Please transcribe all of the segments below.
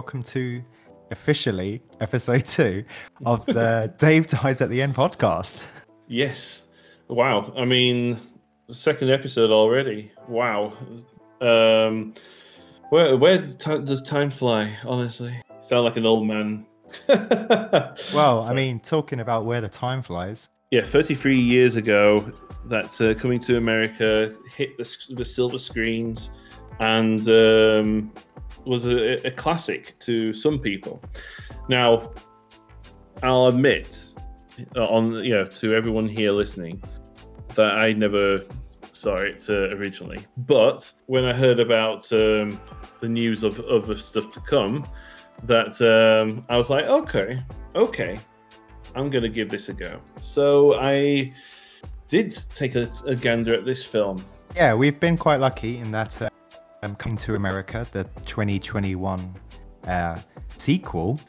welcome to officially episode two of the Dave Dies at the End podcast. Yes. Wow. I mean, second episode already. Wow. Um, where where does time fly? Honestly, sound like an old man. well, I mean, talking about where the time flies. Yeah, 33 years ago, that uh, coming to America hit the, the silver screens and um, was a, a, classic to some people. Now, I'll admit, uh, on you know, to everyone here listening, that I never saw it uh, originally. But when I heard about um, the news of other stuff to come, that um, I was like, okay, okay, I'm to give this a go. So I did take a, a, gander at this film. Yeah, we've been quite lucky in that uh, um, Coming to America, the 2021 uh, sequel.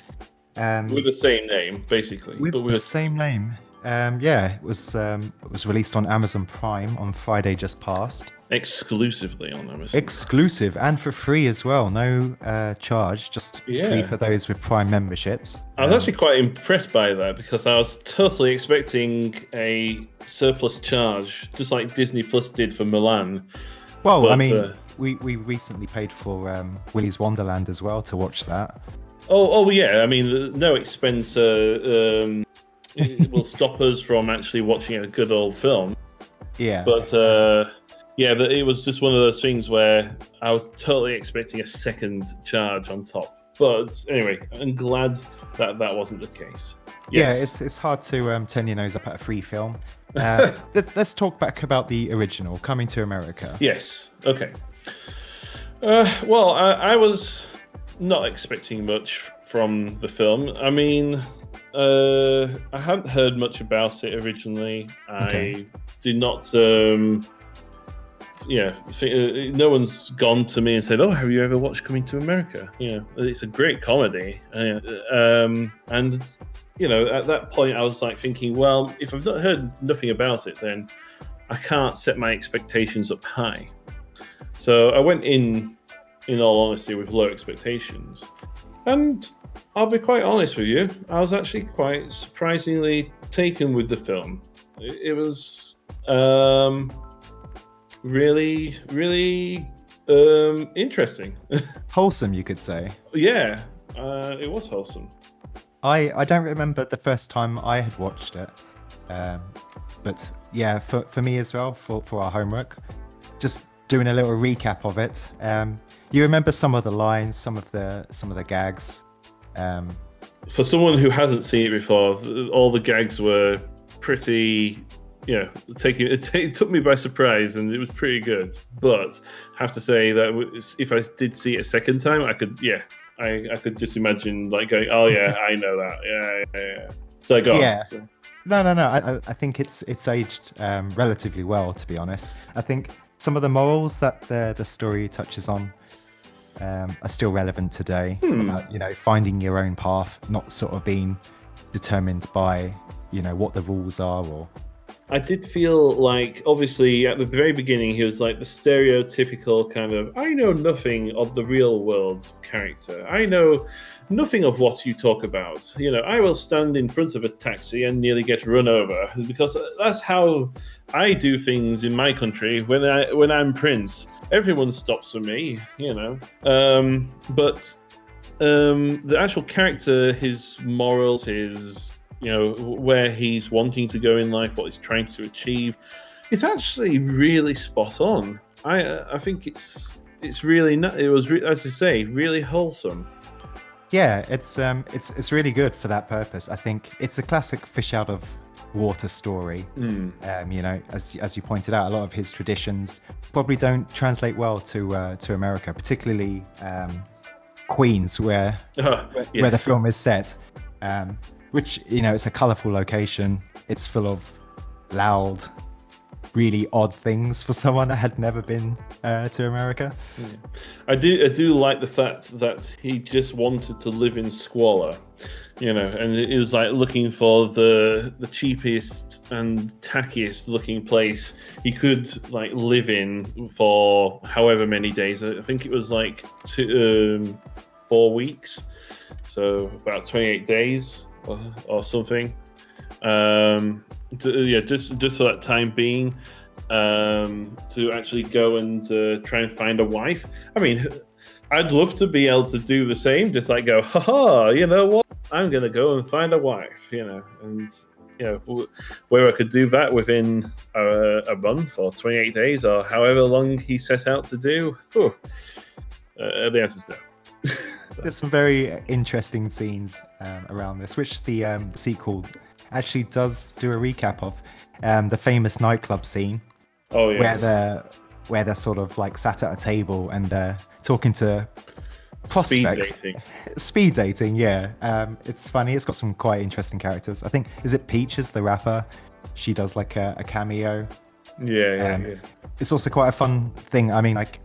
Um, with the same name, basically. With, with the same name. Um, yeah, it was um, it was released on Amazon Prime on Friday just past. Exclusively on Amazon. Exclusive and for free as well. No uh, charge, just yeah. free for those with Prime memberships. I was um, actually quite impressed by that because I was totally expecting a surplus charge, just like Disney Plus did for Mulan. Well, but, I mean, uh, we, we recently paid for um, Willy's Wonderland as well to watch that. Oh, oh yeah. I mean, no expense. Uh, um, will stop us from actually watching a good old film. Yeah. But uh, yeah, it was just one of those things where I was totally expecting a second charge on top. But anyway, I'm glad that that wasn't the case. Yes. Yeah, it's it's hard to um, turn your nose up at a free film. Uh, let's, let's talk back about the original, Coming to America. Yes. Okay. Uh, well, I, I was not expecting much from the film. I mean, uh, I hadn't heard much about it originally. Okay. I did not. Um, yeah, uh, no one's gone to me and said, "Oh, have you ever watched Coming to America?" Know, it's a great comedy, um, and you know, at that point, I was like thinking, well, if I've not heard nothing about it, then I can't set my expectations up high. So I went in, in all honesty, with low expectations, and I'll be quite honest with you. I was actually quite surprisingly taken with the film. It, was um, really, really um, interesting. wholesome, you could say. Yeah, uh, it was wholesome. I I don't remember the first time I had watched it, um, but yeah, for for me as well, for for our homework, just doing a little recap of it. Um, you remember some of the lines, some of the some of the gags. Um, For someone who hasn't seen it before, all the gags were pretty. Yeah, taking it, it took me by surprise, and it was pretty good. But I have to say that if I did see it a second time, I could, yeah, I, I could just imagine like going, oh yeah, I know that, yeah, yeah. yeah. So I got yeah. So. No, no, no. I, I think it's it's aged um, relatively well, to be honest. I think some of the morals that the the story touches on um, are still relevant today. Hmm. About you know finding your own path, not sort of being determined by you know what the rules are or. I did feel like, obviously, at the very beginning, he was like the stereotypical kind of "I know nothing of the real world" character. I know nothing of what you talk about. You know, I will stand in front of a taxi and nearly get run over because that's how I do things in my country when I when I'm prince everyone stops for me, you know. Um, but um, the actual character, his morals, his you know where he's wanting to go in life, what he's trying to achieve, it's actually really spot on. I I think it's it's really not, it was re- as I say really wholesome. Yeah, it's um it's it's really good for that purpose. I think it's a classic fish out of water story. Mm. Um, you know, as as you pointed out, a lot of his traditions probably don't translate well to uh, to America, particularly um, Queens, where yes. where the film is set. Um, which you know, it's a colourful location. It's full of loud, really odd things for someone that had never been uh, to America. I do I do like the fact that he just wanted to live in squalor you know, and it was like looking for the the cheapest and tackiest looking place he could like live in for however many days. I think it was like two, um, four weeks, so about 28 days or, or something. Um, to, yeah, just just for that time being, um, to actually go and uh, try and find a wife. I mean, I'd love to be able to do the same, just like go, haha, you know what? I'm gonna go and find a wife, you know, and you know where I could do that within a, a month or 28 days or however long he set out to do. Whew, uh, the answer is no. There's some very interesting scenes um, around this, which the, um, the sequel actually does do a recap of. Um, the famous nightclub scene. Oh yeah. Where they're where they're sort of like sat at a table and they're talking to prospects. Speed dating. Speed dating, yeah. Um, it's funny. It's got some quite interesting characters. I think is it Peaches the rapper? She does like a, a cameo. Yeah, yeah, um, yeah. It's also quite a fun thing. I mean, like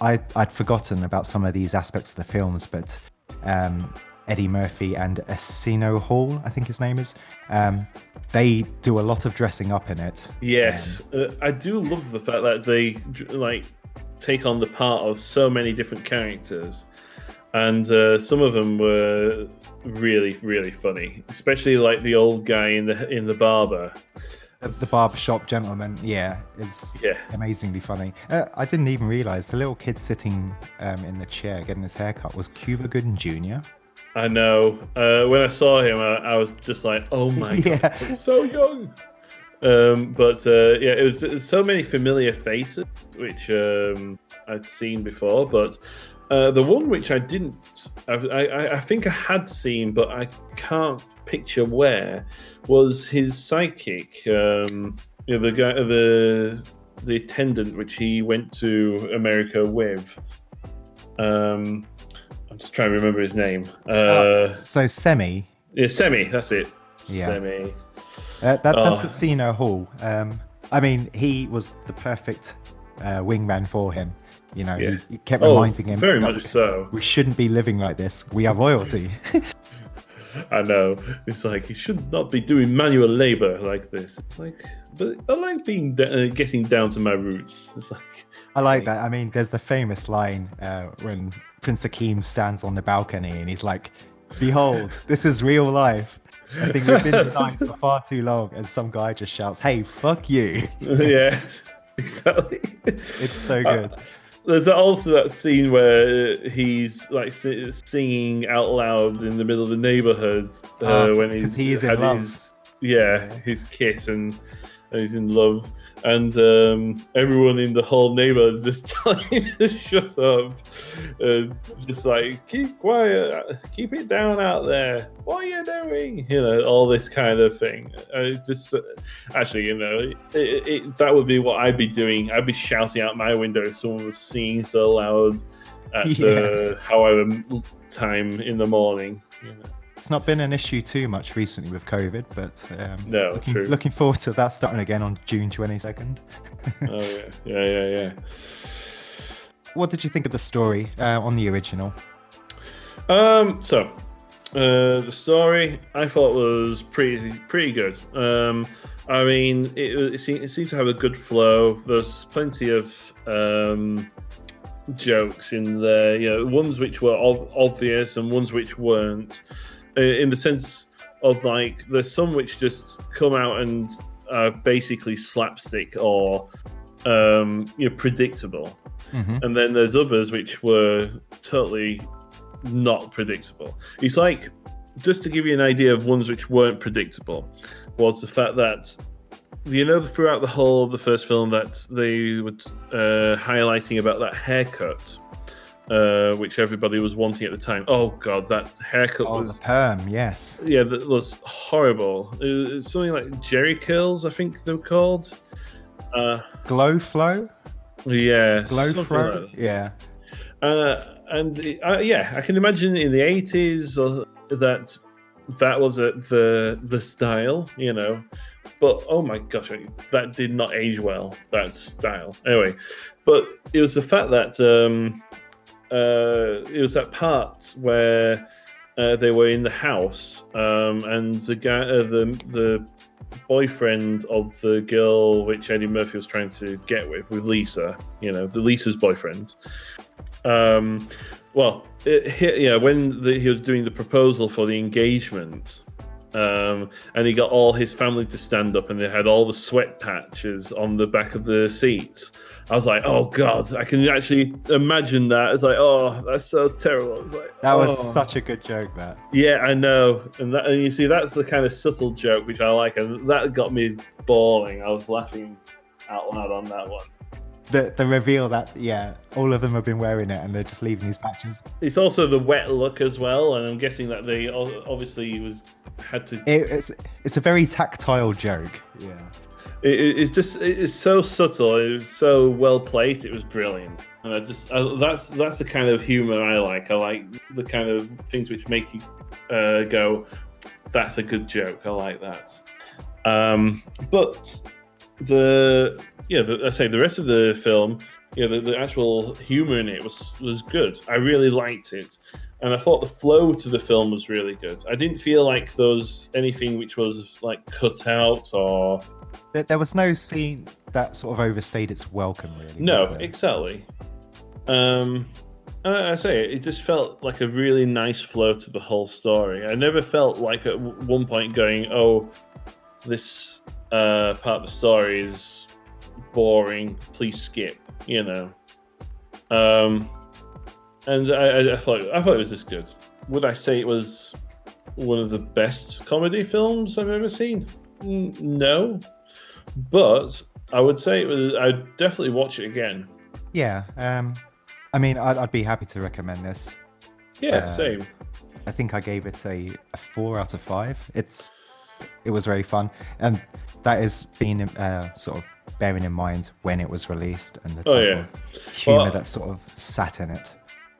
I I'd forgotten about some of these aspects of the films, but um, Eddie Murphy and Arsenio Hall, I think his name is. Um, they do a lot of dressing up in it. Yes, um, uh, I do love the fact that they like take on the part of so many different characters, and uh, some of them were really, really funny. Especially like the old guy in the in the barber. The barbershop gentleman, yeah, is yeah. amazingly funny. Uh, I didn't even realize the little kid sitting um, in the chair getting his haircut was Cuba Gooding Jr. I know. Uh, when I saw him, I, I, was just like, "Oh my yeah. god, so young!" Um, but uh, yeah, it was, it was, so many familiar faces which um, I'd seen before. But uh, the one which I didn't, I, I, I, think I had seen, but I can't picture where, was his sidekick. Um, you know, the guy, the the attendant, which he went to America with. Um, I'm just trying to remember his name. Uh, uh, so Semmi. Yeah, Semmi. That's it. Yeah. Semmi. Uh, that, that's oh. Arsenio Hall. Um, I mean, he was the perfect uh, wingman for him. You know, yeah. he, he, kept oh, reminding him. Very much so. We shouldn't be living like this. We are royalty. I know. It's like he should not be doing manual labor like this. It's like, but I like being uh, getting down to my roots. It's like I like that. I mean, there's the famous line uh, when Prince Akeem stands on the balcony and he's like, "Behold, this is real life." I think we've been denied for far too long, and some guy just shouts, "Hey, fuck you!" yeah, exactly. It's so good. Uh, there's also that scene where he's like singing out loud in the middle of the neighborhood uh, uh, when he's he is in love. His, yeah, his kiss and, and he's in love and um, everyone in the whole neighborhood is just telling him to shut up. Uh, just like, keep quiet, keep it down out there. What are you doing? You know, all this kind of thing. Uh, just uh, actually, you know, it, it, that would be what I'd be doing. I'd be shouting out my window if someone was singing so loud at yeah. uh, however time in the morning. You know. It's not been an issue too much recently with COVID, but um, no, looking, true. looking forward to that starting again on June 22nd. oh, yeah. yeah, yeah, yeah. What did you think of the story uh, on the original? Um, so uh, the story I thought was pretty pretty good. Um, I mean, it, it, seemed, it seemed to have a good flow. There's plenty of um, jokes in there, you know, ones which were obvious and ones which weren't. Uh, in the sense of like there's some which just come out and are basically slapstick or um, you know predictable, mm-hmm. and then there's others which were totally not predictable. It's like just to give you an idea of ones which weren't predictable was the fact that you know throughout the whole of the first film that they were uh, highlighting about that haircut uh, which everybody was wanting at the time. Oh god, that haircut oh, was the perm, yes. Yeah, that was horrible. It was something like Jheri curls, I think they were called. Uh, Glow flow. Yeah, glow flow. Like yeah. Uh, and uh, yeah, I can imagine in the eighties uh, that that was a, the the style, you know. But oh my gosh, that did not age well. That style. Anyway, but it was the fact that um, uh, it was that part where uh, they were in the house, um, and the guy, uh, the the boyfriend of the girl which Eddie Murphy was trying to get with, with Lisa, you know, the Lisa's boyfriend, um, well, it, yeah, when the, he was doing the proposal for the engagement, um, and he got all his family to stand up, and they had all the sweat patches on the back of the seats. I was like, oh god, I can actually imagine that. It's like, oh, that's so terrible. It's like that was oh. such a good joke. That yeah, I know, and that, and you see, that's the kind of subtle joke which I like, and that got me bawling. I was laughing out loud on that one the the reveal that yeah, all of them have been wearing it and they're just leaving these patches. It's also the wet look as well, and I'm guessing that they obviously was had to. It, it's it's a very tactile joke. Yeah. It, it's just it's so subtle. It was so well placed. It was brilliant, and I just I, that's that's the kind of humor I like. I like the kind of things which make you uh, go, "That's a good joke." I like that. Um, but the yeah, the, I say the rest of the film, yeah, the, the actual humor in it was was good. I really liked it, and I thought the flow to the film was really good. I didn't feel like there was anything which was like cut out or. There, there was no scene that sort of overstayed its welcome, really. No, exactly. Um, I say it, it just felt like a really nice flow to the whole story. I never felt like at one point going, "Oh, this uh, part of the story is boring. Please skip. You know. Um, and I, I, thought I thought it was just good. Would I say it was one of the best comedy films I've ever seen? No, but I would say it was. I'd definitely watch it again. Yeah. Um, I mean, I'd, I'd be happy to recommend this. Yeah, uh, same. I think I gave it a, a four out of five. It's it was very fun, and that is being uh, sort of bearing in mind when it was released and the oh, type oh, yeah. of humor well, that sort of sat in it.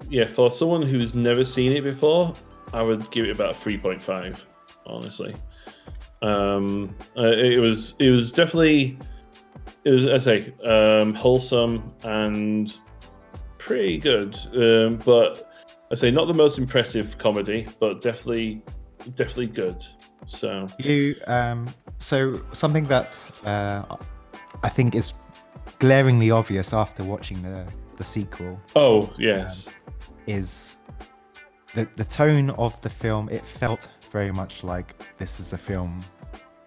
Yeah, for someone who's never seen it before, I would give it about three point five. Honestly, um, uh, it was it was definitely it was I say um, wholesome and pretty good, um, but I say not the most impressive comedy, but definitely definitely good. So you um so something that uh, I think is glaringly obvious after watching the the sequel. Oh yes, um, is the the tone of the film? It felt very much like this is a film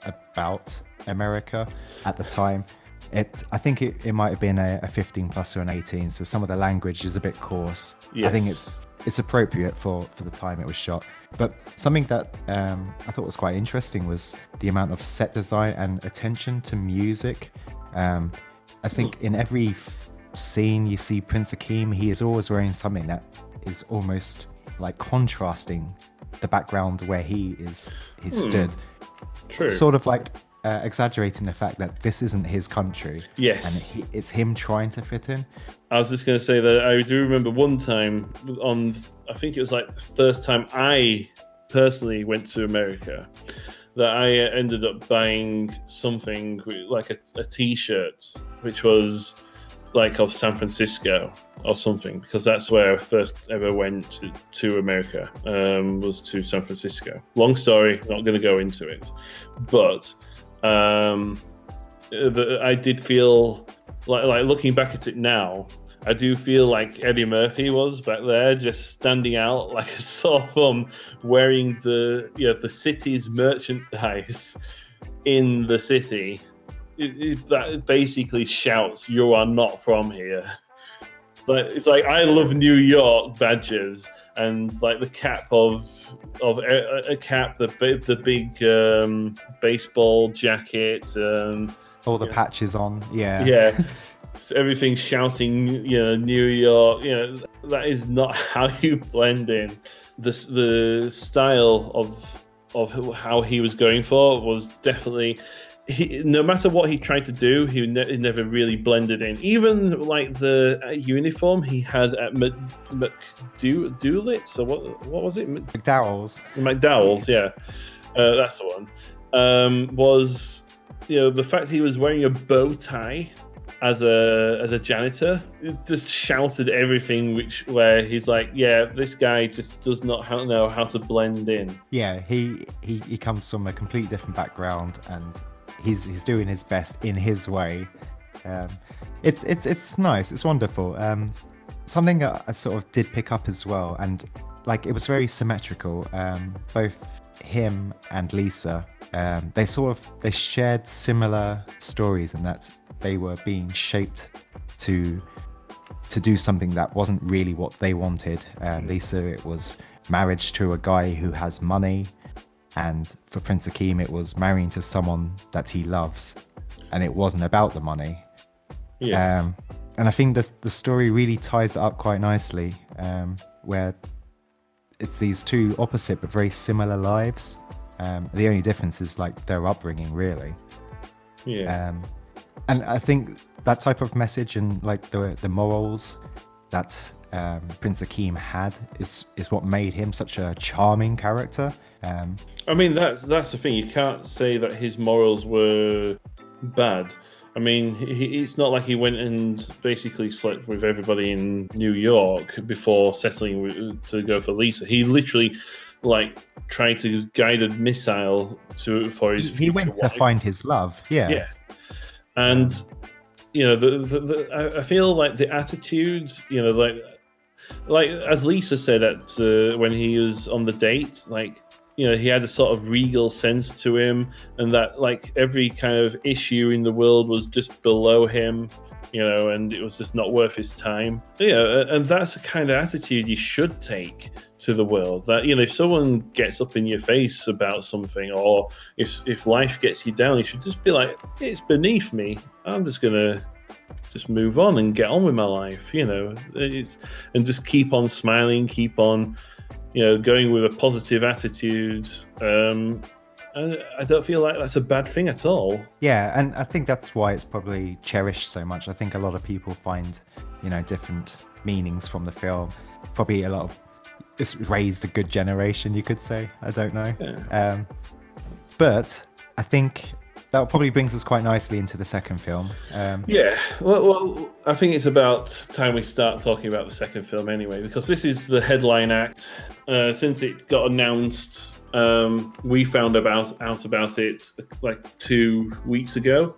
about America at the time. It, I think it, it might have been a, a 15 plus or an 18, so some of the language is a bit coarse. Yes. I think it's it's appropriate for for the time it was shot. But something that um, I thought was quite interesting was the amount of set design and attention to music. Um, I think in every f- scene you see Prince Akeem, he is always wearing something that is almost like contrasting the background where he is he hmm. stood. True. Sort of like uh, exaggerating the fact that this isn't his country. Yes. And he, it's him trying to fit in. I was just going to say that I do remember one time on, I think it was like the first time I personally went to America, that I ended up buying something like a a t-shirt, which was like of San Francisco or something, because that's where I first ever went to, to America, um, was to San Francisco. Long story, not going to go into it. But um, the, I did feel like, like looking back at it now, I do feel like Eddie Murphy was back there, just standing out like a sore thumb, wearing the you know the city's merchandise in the city. It, it, that basically shouts, "You are not from here." But it's like I love New York badges and like the cap of of a, a cap, the the big um, baseball jacket, and all the patches on. Yeah, yeah. everything shouting, you know, New York. You know, that is not how you blend in. The the style of of how he was going for was definitely he, no matter what he tried to do, he, ne- he, never really blended in. Even like the uh, uniform he had at McDoolitz, so what what was it? McDowell's. McDowell's, yeah, uh, that's the one. Um, was you know the fact he was wearing a bow tie as a as a janitor just shouted everything which where he's like yeah this guy just does not know how to blend in yeah he he, he comes from a completely different background and he's he's doing his best in his way. Um, it, it's it's nice. It's wonderful. Um, something that I sort of did pick up as well, and like it was very symmetrical. Um, both him and Lisa, um, they sort of they shared similar stories in that they were being shaped to to do something that wasn't really what they wanted. Uh, Lisa, it was marriage to a guy who has money, and for Prince Akeem, it was marrying to someone that he loves, and it wasn't about the money. Yeah. Um, and I think the the story really ties it up quite nicely, um, where it's these two opposite but very similar lives. Um, the only difference is like their upbringing, really. Yeah. Um, and I think that type of message and like the the morals that um, Prince Akeem had is is what made him such a charming character. Um, I mean, that's that's the thing. You can't say that his morals were bad. I mean, he, it's not like he went and basically slept with everybody in New York before settling to go for Lisa. He literally, like, tried to guide a missile to for his. he, he went wife. to find his love. Yeah. Yeah, and you know, the, the, the I- feel like the attitude, you know, like like as Lisa said at uh, when he was on the date, like you know, he had a sort of regal sense to him, and that like every kind of issue in the world was just below him, you know, and it was just not worth his time. Yeah, and that's the kind of attitude you should take to the world. That you know, if someone gets up in your face about something, or if if life gets you down, you should just be like, it's beneath me. I'm just gonna just move on and get on with my life, you know, it's, and just keep on smiling, keep on, you know, going with a positive attitude. Um, I don't feel like that's a bad thing at all. Yeah, and I think that's why it's probably cherished so much. I think a lot of people find, you know, different meanings from the film. Probably a lot of it's raised a good generation, you could say. I don't know. Yeah. Um, but I think that probably brings us quite nicely into the second film. Um, Yeah, well, well, I think it's about time we start talking about the second film anyway, because this is the headline act. Uh, since it got announced, um, we found about out about it like two weeks ago,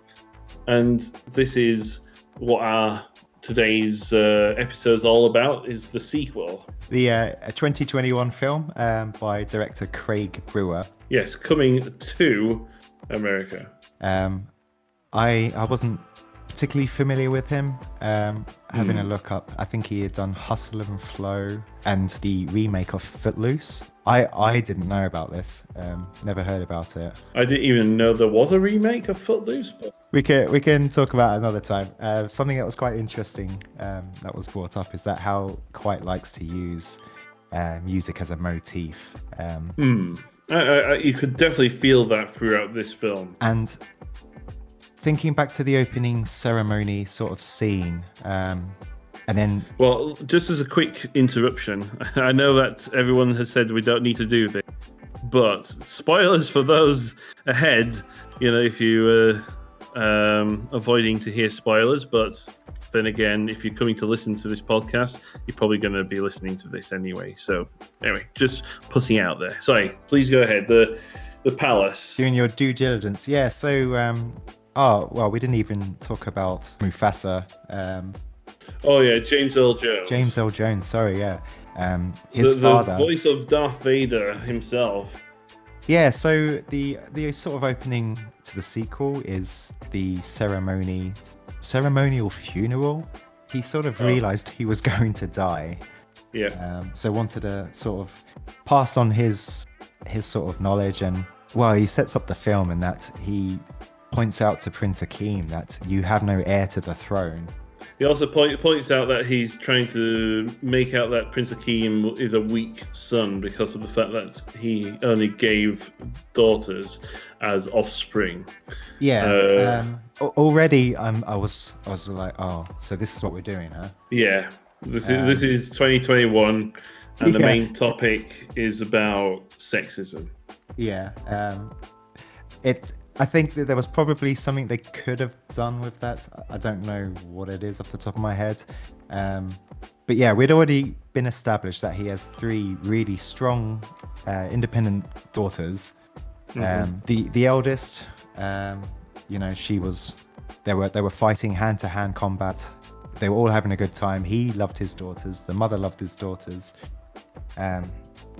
and this is what our today's uh, episode is all about: is the sequel. the uh, 2021 film um, by director Craig Brewer. Yes, coming to America. Um, I I wasn't particularly familiar with him. Um, having a Hmm. look up, I think he had done Hustle and Flow and the remake of Footloose. I I didn't know about this. Um, never heard about it. I didn't even know there was a remake of Footloose, but We can we can talk about it another time. Uh, something that was quite interesting um, that was brought up is that how quite likes to use uh, music as a motif. I, I, I, you could definitely feel that throughout this film. And thinking back to the opening ceremony sort of scene, um, and then Well, just as a quick interruption, I know that everyone has said we don't need to do this, but spoilers for those ahead. You know, if you uh, um, avoiding to hear spoilers, but then again, if you're coming to listen to this podcast, you're probably going to be listening to this anyway. So anyway, just putting out there. Sorry, please go ahead. The the palace. doing your due diligence. Yeah, so um, oh well, we didn't even talk about Mufasa. Um, Oh yeah, James Earl Jones. James L. Jones. Sorry, yeah, um, his the, the father. voice of Darth Vader himself. Yeah, so the the sort of opening to the sequel is the ceremony ceremonial funeral. He sort of Oh. realized he was going to die, Yeah. um, so wanted to sort of pass on his his sort of knowledge and well, he sets up the film in that he points out to Prince Akeem that you have no heir to the throne. He also point, points out that he's trying to make out that Prince Akeem is a weak son because of the fact that he only gave daughters as offspring. Yeah. Uh, um, al- already, um, I was I was like, oh, so this is what we're doing, huh? Yeah, this Um, is this is 2021, and the Yeah. main topic is about sexism. Yeah. Um, it. I think that there was probably something they could have done with that. I- don't know what it is off the top of my head. Um, but yeah, we'd already been established that he has three really strong, uh, independent daughters. Mhm. Um, the the eldest, um, you know, she was. They were they were fighting hand to hand combat. they were all having a good time. He loved his daughters. The mother loved his daughters. Um,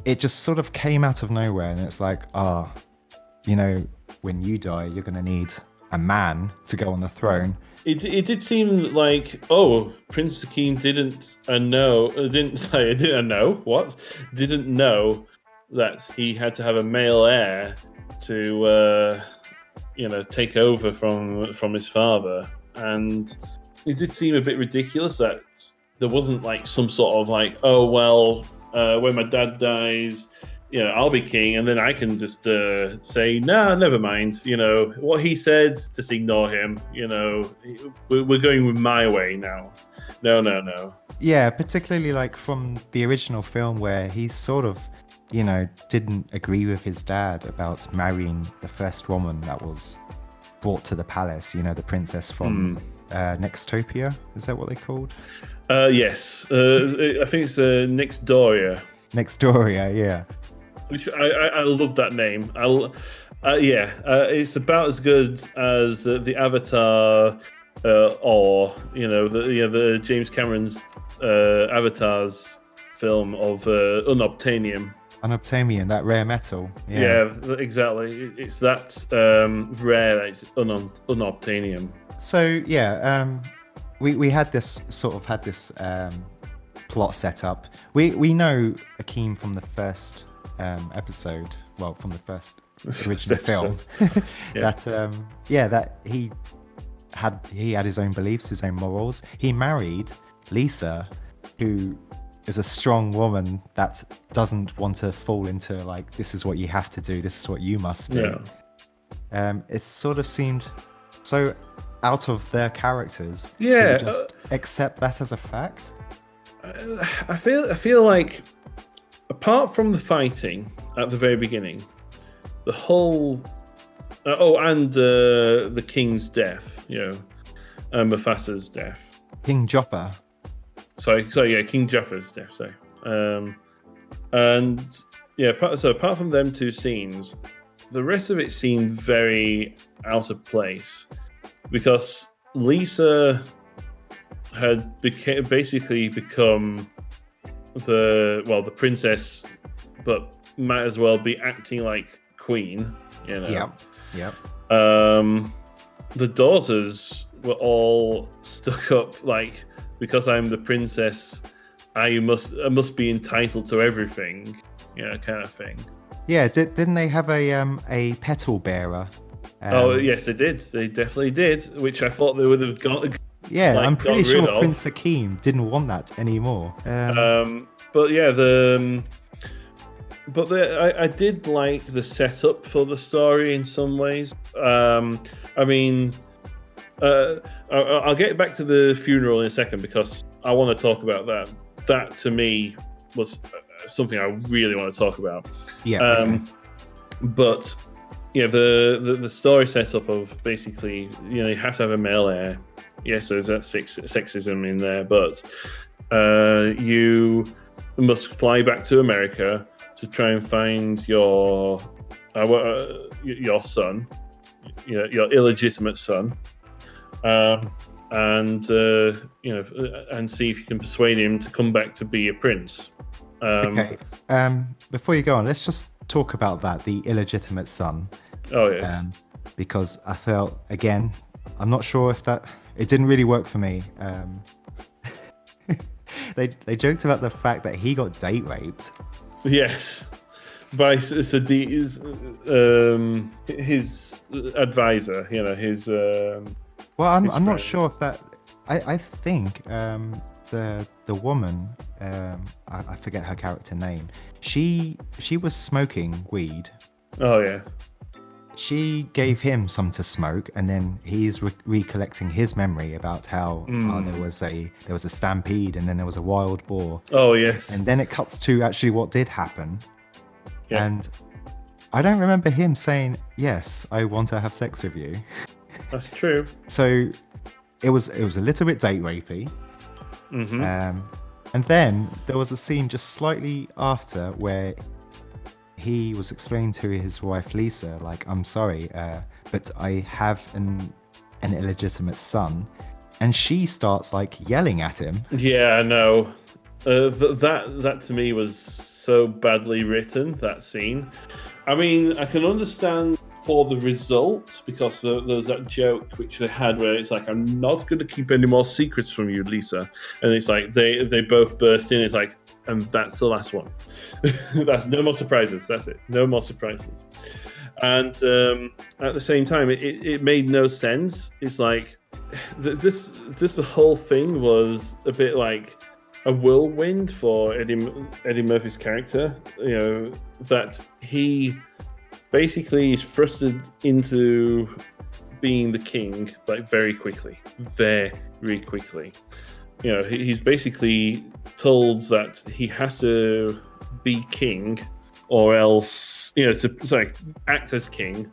it just sort of came out of nowhere, and it's like, ah, oh, you know, when you die, you're going to need a man to go on the throne. It, it did seem like oh Prince Akeem didn't uh, know uh, didn't say didn't know what didn't know that he had to have a male heir to uh, you know take over from from his father and it did seem a bit ridiculous that there wasn't like some sort of like oh well uh, when my dad dies you know, I'll be king, and then I can just uh, say, nah, never mind. You know, what he said, just ignore him. You know, we're going with my way now. No, no, no. Yeah, particularly like from the original film where he sort of, you know, didn't agree with his dad about marrying the first woman that was brought to the palace. You know, the princess from mm. uh, Nextopia. Is that what they called? Uh, yes, uh, I think it's uh, Nextdoria. Nextdoria, yeah. Which I, I, I love that name. I, uh, yeah, uh, it's about as good as uh, the Avatar, uh, or you know, the you know, the James Cameron's uh, Avatar's film of uh, Unobtainium. Unobtainium, that rare metal. Yeah, yeah exactly. It's that um, rare. It's un- unobtainium. So yeah, um, we we had this sort of had this um, plot set up. We we know Akeem from the first um, episode, well, from the first original film, yeah. that um, yeah, that he had he had his own beliefs, his own morals. He married Lisa, who is a strong woman that doesn't want to fall into like this is what you have to do, this is what you must do. Yeah. Um, it sort of seemed so out of their characters yeah, to just uh, accept that as a fact. I feel I feel like apart from the fighting at the very beginning, the whole uh, oh, and uh, the king's death, you know, uh, Mufasa's death, King Joffer. Sorry, sorry, yeah, King Joffer's death. Sorry, um, and yeah, so apart from them two scenes, the rest of it seemed very out of place because Lisa had beca- basically become the well the princess, but might as well be acting like queen. You know. Yeah. Yeah. Um, the daughters were all stuck up like because I'm the princess, I must I must be entitled to everything. You know, kind of thing. Yeah, did, didn't they have a um a petal bearer? Um, oh yes, they did. They definitely did. Which I thought they would have got yeah, like, I'm pretty sure Prince Akeem didn't want that anymore. Um, um, but yeah, the um, but the, I, I, did like the setup for the story in some ways. Um, I mean, uh, I, I'll get back to the funeral in a second because I want to talk about that. That to me was uh, something I really want to talk about. Yeah. Um, okay. But yeah, the, the the story setup of basically, you know, you have to have a male heir yes, there's that sex- sexism in there, but uh, you must fly back to America to try and find your uh, uh your son, your, your illegitimate son, um, and uh, you know, uh, and see if you can persuade him to come back to be a prince. Um, okay. Um, before you go on, let's just talk about that the illegitimate son. Oh yeah. Um, because I felt again, I'm not sure if that it didn't really work for me. Um, they they joked about the fact that he got date raped. Yes, by Sadiq's um, his advisor. You know his. Um, well, I'm I'm not sure if that. I I think um, the the woman um, I, I forget her character name. She she was smoking weed. Oh yeah she gave him some to smoke, and then he's re- recollecting his memory about how mm. there was a there was a stampede, and then there was a wild boar. Oh yes. And then it cuts to actually what did happen, yeah. and I don't remember him saying yes, I want to have sex with you. That's true. so it was it was a little bit date rapey. Mm-hmm. Um, and then there was a scene just slightly after where he was explaining to his wife Lisa, like, I'm sorry, uh, but I have an an illegitimate son, and she starts like yelling at him. Yeah, no. Uh, th- that that to me was so badly written. That scene. I mean, I can understand for the results because there was that joke which they had where it's like, "I'm not going to keep any more secrets from you, Lisa," and it's like they they both burst in. It's like, and that's the last one. that's no more surprises. That's it. No more surprises. And um, at the same time, it, it made no sense. It's like this this the whole thing was a bit like a whirlwind for Eddie Eddie Murphy's character. You know that he basically he's thrusted into being the king like very quickly, very quickly. You know, he's basically told that he has to be king, or else you know to sorry act as king,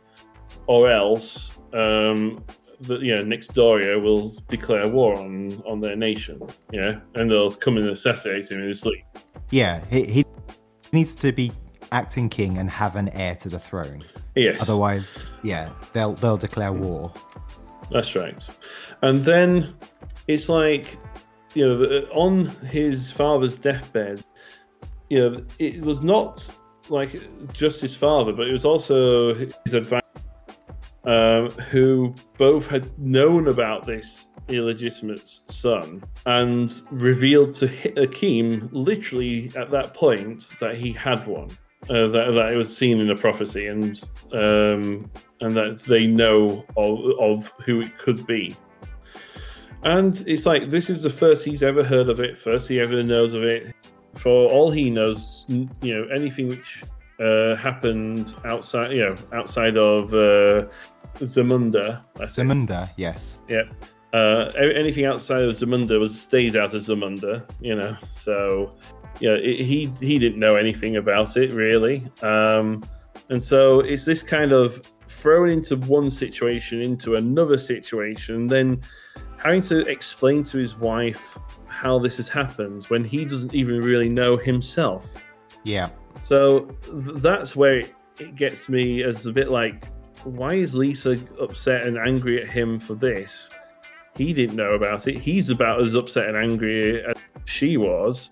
or else um, the, you know, Nextdoria will declare war on on their nation. Yeah, you know? and they'll come and assassinate him in his sleep. Yeah, he, he needs to be acting king and have an heir to the throne. Yes. Otherwise, yeah, they'll they'll declare war. That's right. And then it's like, you know, on his father's deathbed, you know, it was not like just his father, but it was also his advisor um, who both had known about this illegitimate son and revealed to Akeem literally at that point that he had one, uh, that, that it was seen in a prophecy, and um, and that they know of, of who it could be. And it's like this is the first he's ever heard of it, first he ever knows of it. For all he knows, you know, anything which uh, happened outside, you know, outside of uh, Zamunda. Zamunda, yes. Yeah. Uh, anything outside of Zamunda was stays out of Zamunda, you know. So, yeah, it, he he didn't know anything about it really, um, and so it's this kind of thrown into one situation into another situation, then having to explain to his wife how this has happened when he doesn't even really know himself. Yeah. So th- that's where it, it gets me as a bit like, why is Lisa upset and angry at him for this? He didn't know about it. He's about as upset and angry as she was,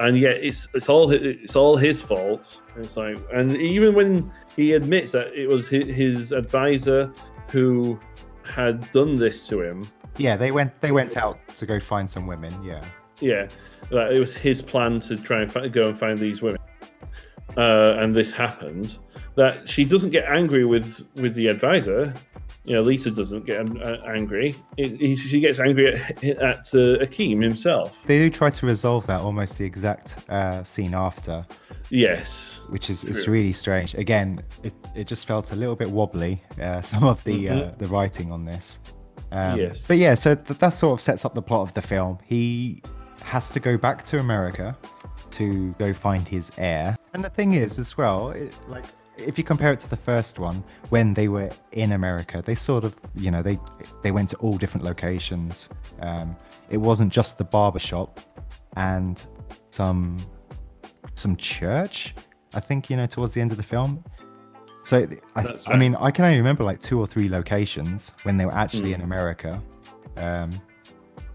and yet it's it's all it's all his fault. It's like, and even when he admits that it was his, his advisor who had done this to him. Yeah, they went they went out to go find some women. Yeah, yeah, that it was his plan to try and find, go and find these women, uh, and this happened that she doesn't get angry with with the advisor. You know, Lisa doesn't get uh, angry. she gets angry at, at uh, Akeem himself. They do try to resolve that almost the exact uh, scene after. Yes, which is it's really strange. Again, it, it just felt a little bit wobbly. Uh, some of the uh, mm-hmm. the writing on this. Um, yes, but yeah, so th- that sort of sets up the plot of the film. He has to go back to America to go find his heir. And the thing is, as well, it, like if you compare it to the first one, when they were in America, they sort of, you know, they they went to all different locations. Um, it wasn't just the barber shop and some some church. I think you know towards the end of the film. So I, right. I mean, I can only remember like two or three locations when they were actually mm. in America. Um,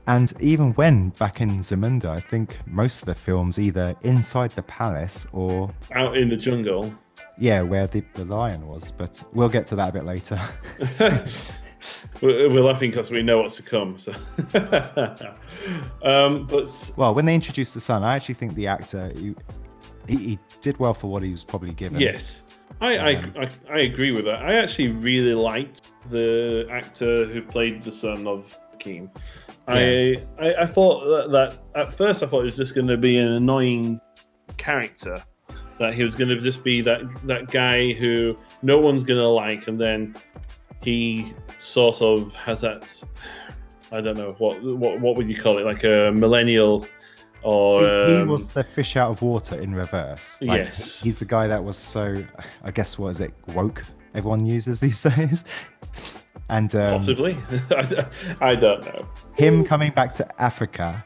and even when back in Zamunda, I think most of the films either inside the palace or out in the jungle yeah, where the, the lion was, but we'll get to that a bit later. we're, laughing because we know what's to come. So, um, but well, when they introduced the son, I actually think the actor he, he, he did well for what he was probably given. Yes, I, um, I, I, I agree with that. I actually really liked the actor who played the son of Akeem. Yeah. I, I, I thought that, that at first I thought it was just going to be an annoying character that he was going to just be that that guy who no one's going to like, and then he sort of has that. I don't know what what what would you call it, like a millennial. Or, he, he um, was the fish out of water in reverse. Like, yes, he's the guy that was so, I guess, what is it, woke? Everyone uses these days. And um, possibly, I don't know. Him coming back to Africa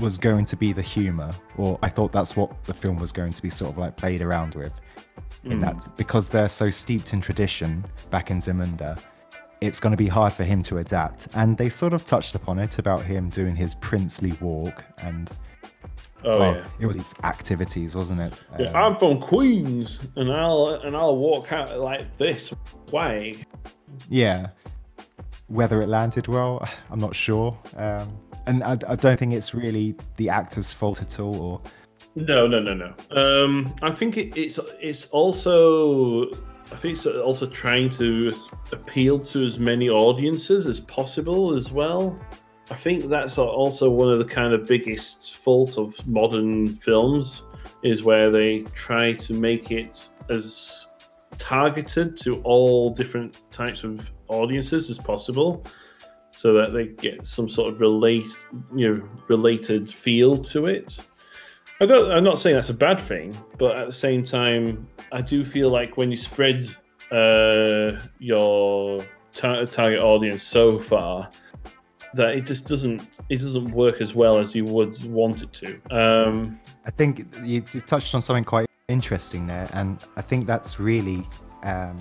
was going to be the humor, or I thought that's what the film was going to be sort of like played around with. In mm. that, because they're so steeped in tradition back in Zamunda, it's going to be hard for him to adapt. And they sort of touched upon it about him doing his princely walk and. Oh well, yeah, it was these activities, wasn't it? Yeah, um, I'm from Queens, and I'll and I'll walk out like this way. Yeah, whether it landed well, I'm not sure. Um, and I, I, don't think it's really the actor's fault at all. Or no, no, no, no. Um, I think it, it's it's also I think it's also trying to appeal to as many audiences as possible as well. I think that's also one of the kind of biggest faults of modern films is where they try to make it as targeted to all different types of audiences as possible so that they get some sort of relate you know related feel to it I don't, I'm not saying that's a bad thing, but at the same time, I do feel like when you spread uh, your tar- target audience so far, that it just doesn't it doesn't work as well as you would want it to. Um, I think you, you touched on something quite interesting there, and I think that's really um,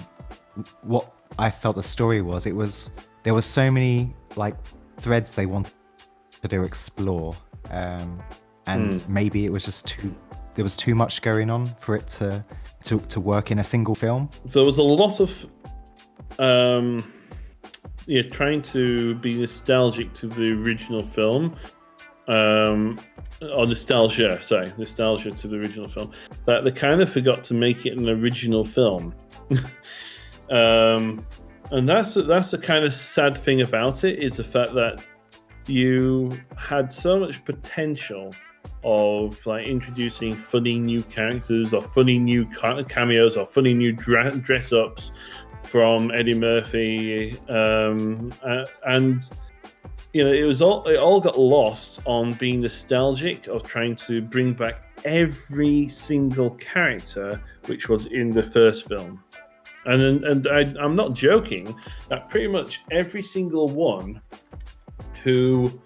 what I felt the story was. It was there were so many like threads they wanted to explore. Um, and mm. maybe it was just too there was too much going on for it to to, to work in a single film there was a lot of um yeah trying to be nostalgic to the original film um or nostalgia sorry nostalgia to the original film that they kind of forgot to make it an original film um and that's that's the kind of sad thing about it is the fact that you had so much potential of like introducing funny new characters or funny new cameos or funny new dra- dress ups from Eddie Murphy, um, uh, and you know it was all it all got lost on being nostalgic of trying to bring back every single character which was in the first film. And and I, I'm not joking that pretty much every single one who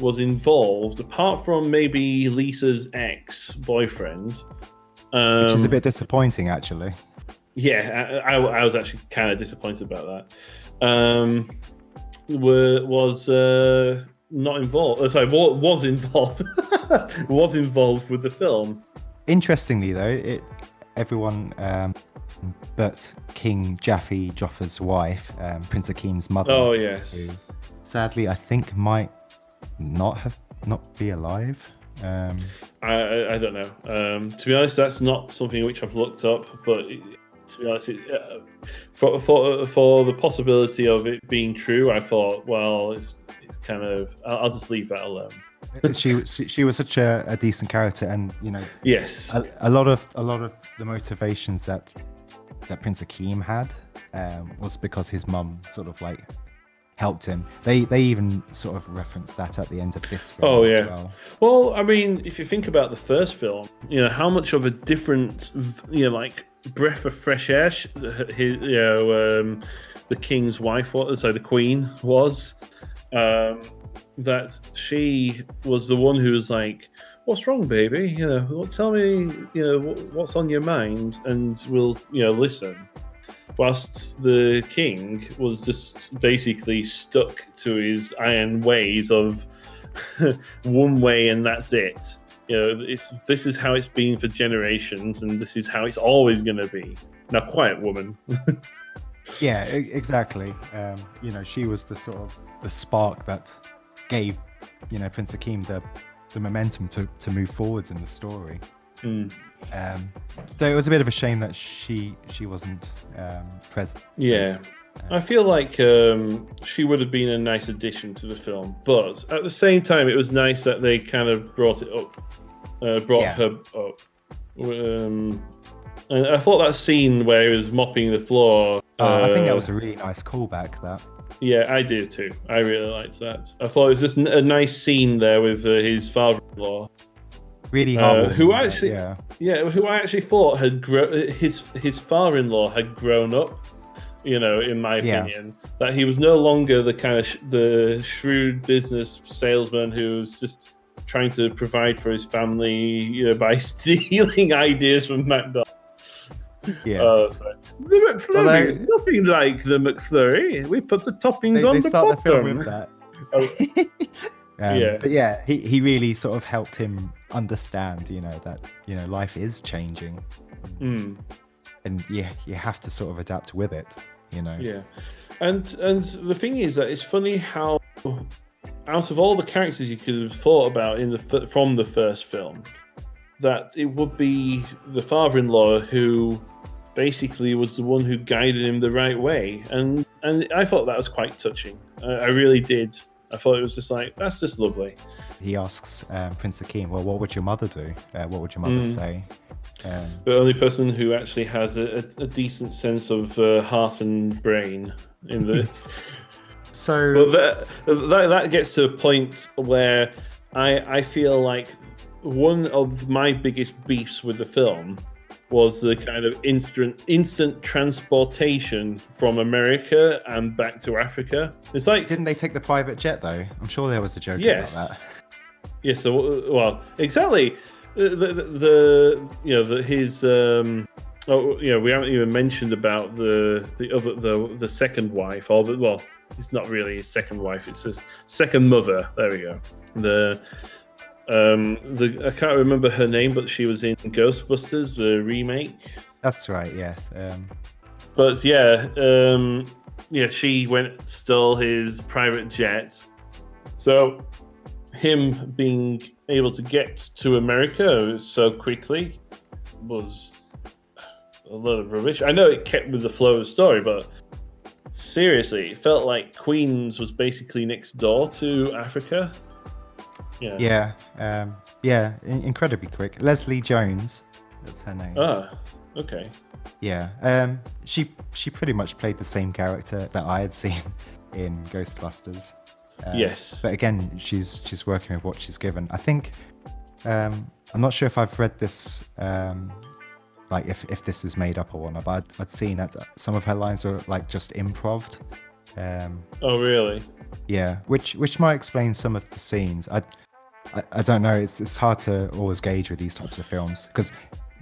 was involved, apart from maybe Lisa's ex boyfriend. Um, Which is a um, bit disappointing, actually. Yeah, I, I, I was actually kind of disappointed about that. Um, were was uh, not involved. Uh, sorry, was involved. was involved with the film. Interestingly, though, it everyone um, but King Jaffe Joffer's wife, um, Prince Akeem's mother. Oh yes. Sadly, I think might not have not be alive? Um, I, I don't know. Um, to be honest, that's not something which I've looked up. But to be honest, it, uh, for for for the possibility of it being true, I thought, well, it's it's kind of. I'll, I'll just leave that alone. she she was such a, a, decent character, and you know, yes, a, a, lot of a lot of the motivations that that Prince Akeem had um, was because his mum sort of like helped him. They they even sort of referenced that at the end of this film. Oh yeah. Well. well, I mean, if you think about the first film, you know how much of a different, you know, like breath of fresh air, his, you know, um, the king's wife was, so the queen was. Um, that she was the one who was like, "What's wrong, baby? You know, tell me, you know, what's on your mind, and we'll, you know, listen." whilst the king was just basically stuck to his iron ways of one way and that's it. You know, it's this is how it's been for generations, and this is how it's always going to be. Now, quiet woman. yeah, exactly. Um, you know, she was the sort of the spark that gave you know Prince Akeem the the momentum to to move forwards in the story. Mm. Um, so it was a bit of a shame that she she wasn't um, present. Yeah. I feel like um, she would have been a nice addition to the film, but at the same time, it was nice that they kind of brought it up, uh, brought yeah. her up. Um, and I thought that scene where he was mopping the floor. Uh, I think that was a really nice callback. That. Yeah, I do too. I really liked that. I thought it was just a nice scene there with uh, his father-in-law really uh, who actually yeah. yeah who I actually thought had grown his his father-in-law had grown up you know in my opinion yeah. that he was no longer the kind of sh- the shrewd business salesman who was just trying to provide for his family you know by stealing ideas from McDonald's Yeah. Oh, sorry. The McFlurry Although- is nothing like the McFlurry. We put the toppings they, on they the start the film bottom. with that. Um, Yeah. But yeah, he, he really sort of helped him understand, you know, that, you know, life is changing. Mm, And yeah, you have to sort of adapt with it, you know. yeah, and and the thing is that it's funny how out of all the characters you could have thought about in the from the first film, that it would be the father-in-law who basically was the one who guided him the right way, and and I thought that was quite touching. I, I really did. I thought it was just like that's just lovely. He asks um, Prince Akeem, well, what would your mother do? Uh, what would your mother Mm. say? Um, The only person who actually has a, a, a decent sense of uh, heart and brain in the. so, Well, that, that that gets to a point where I I feel like one of my biggest beefs with the film was the kind of instant instant transportation from America and back to Africa. It's like didn't they take the private jet, though? I'm sure there was a joke Yes. about that. yeah, so well exactly the the, the you know the his um oh you know we haven't even mentioned about the the other the the second wife or the well it's not really his second wife it's his second mother there we go the um the I can't remember her name but she was in Ghostbusters the remake. That's right, yes. Um, but yeah um yeah she went stole his private jet so him being able to get to america so quickly was a lot of rubbish. I know it kept with the flow of the story but seriously it felt like queens was basically next door to africa yeah yeah, um, yeah, in- incredibly quick. Leslie Jones, that's her name. ah okay Yeah, um, she she pretty much played the same character that I had seen in Ghostbusters. Uh, yes but again, she's she's working with what she's given. I think um, I'm not sure if I've read this, um, like if if this is made up or whatnot. But I'd, I'd seen that some of her lines are like just improved. Um, oh really yeah, which which might explain some of the scenes. I I, I don't know. It's it's hard to always gauge with these types of films because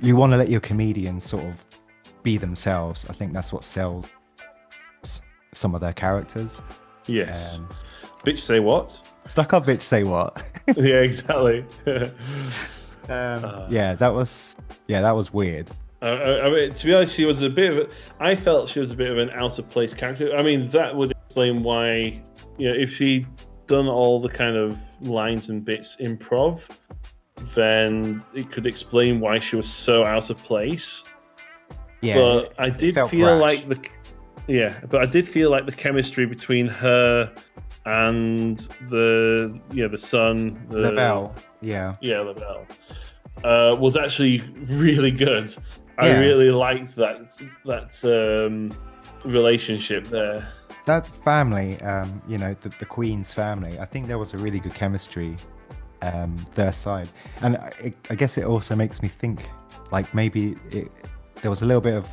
you want to let your comedians sort of be themselves. I think that's what sells some of their characters. yes Um, bitch say what stuck up bitch, say what? yeah exactly um, Uh. yeah, that was yeah, that was weird. I, I, I mean, to be honest, she was a bit of. A, I felt she was a bit of an out of place character. I mean, that would explain why, you know, if she'd done all the kind of lines and bits improv, then it could explain why she was so out of place. Yeah, but I did feel brash. like the, yeah, but I did feel like the chemistry between her and the, you know, the son, the Lavelle. Yeah, yeah, Lavelle, uh, was actually really good. I Yeah. really liked that that um, relationship there. That family, um, you know, the, the Queen's family. I think there was a really good chemistry um, their side, and I, I guess it also makes me think, like maybe it, there was a little bit of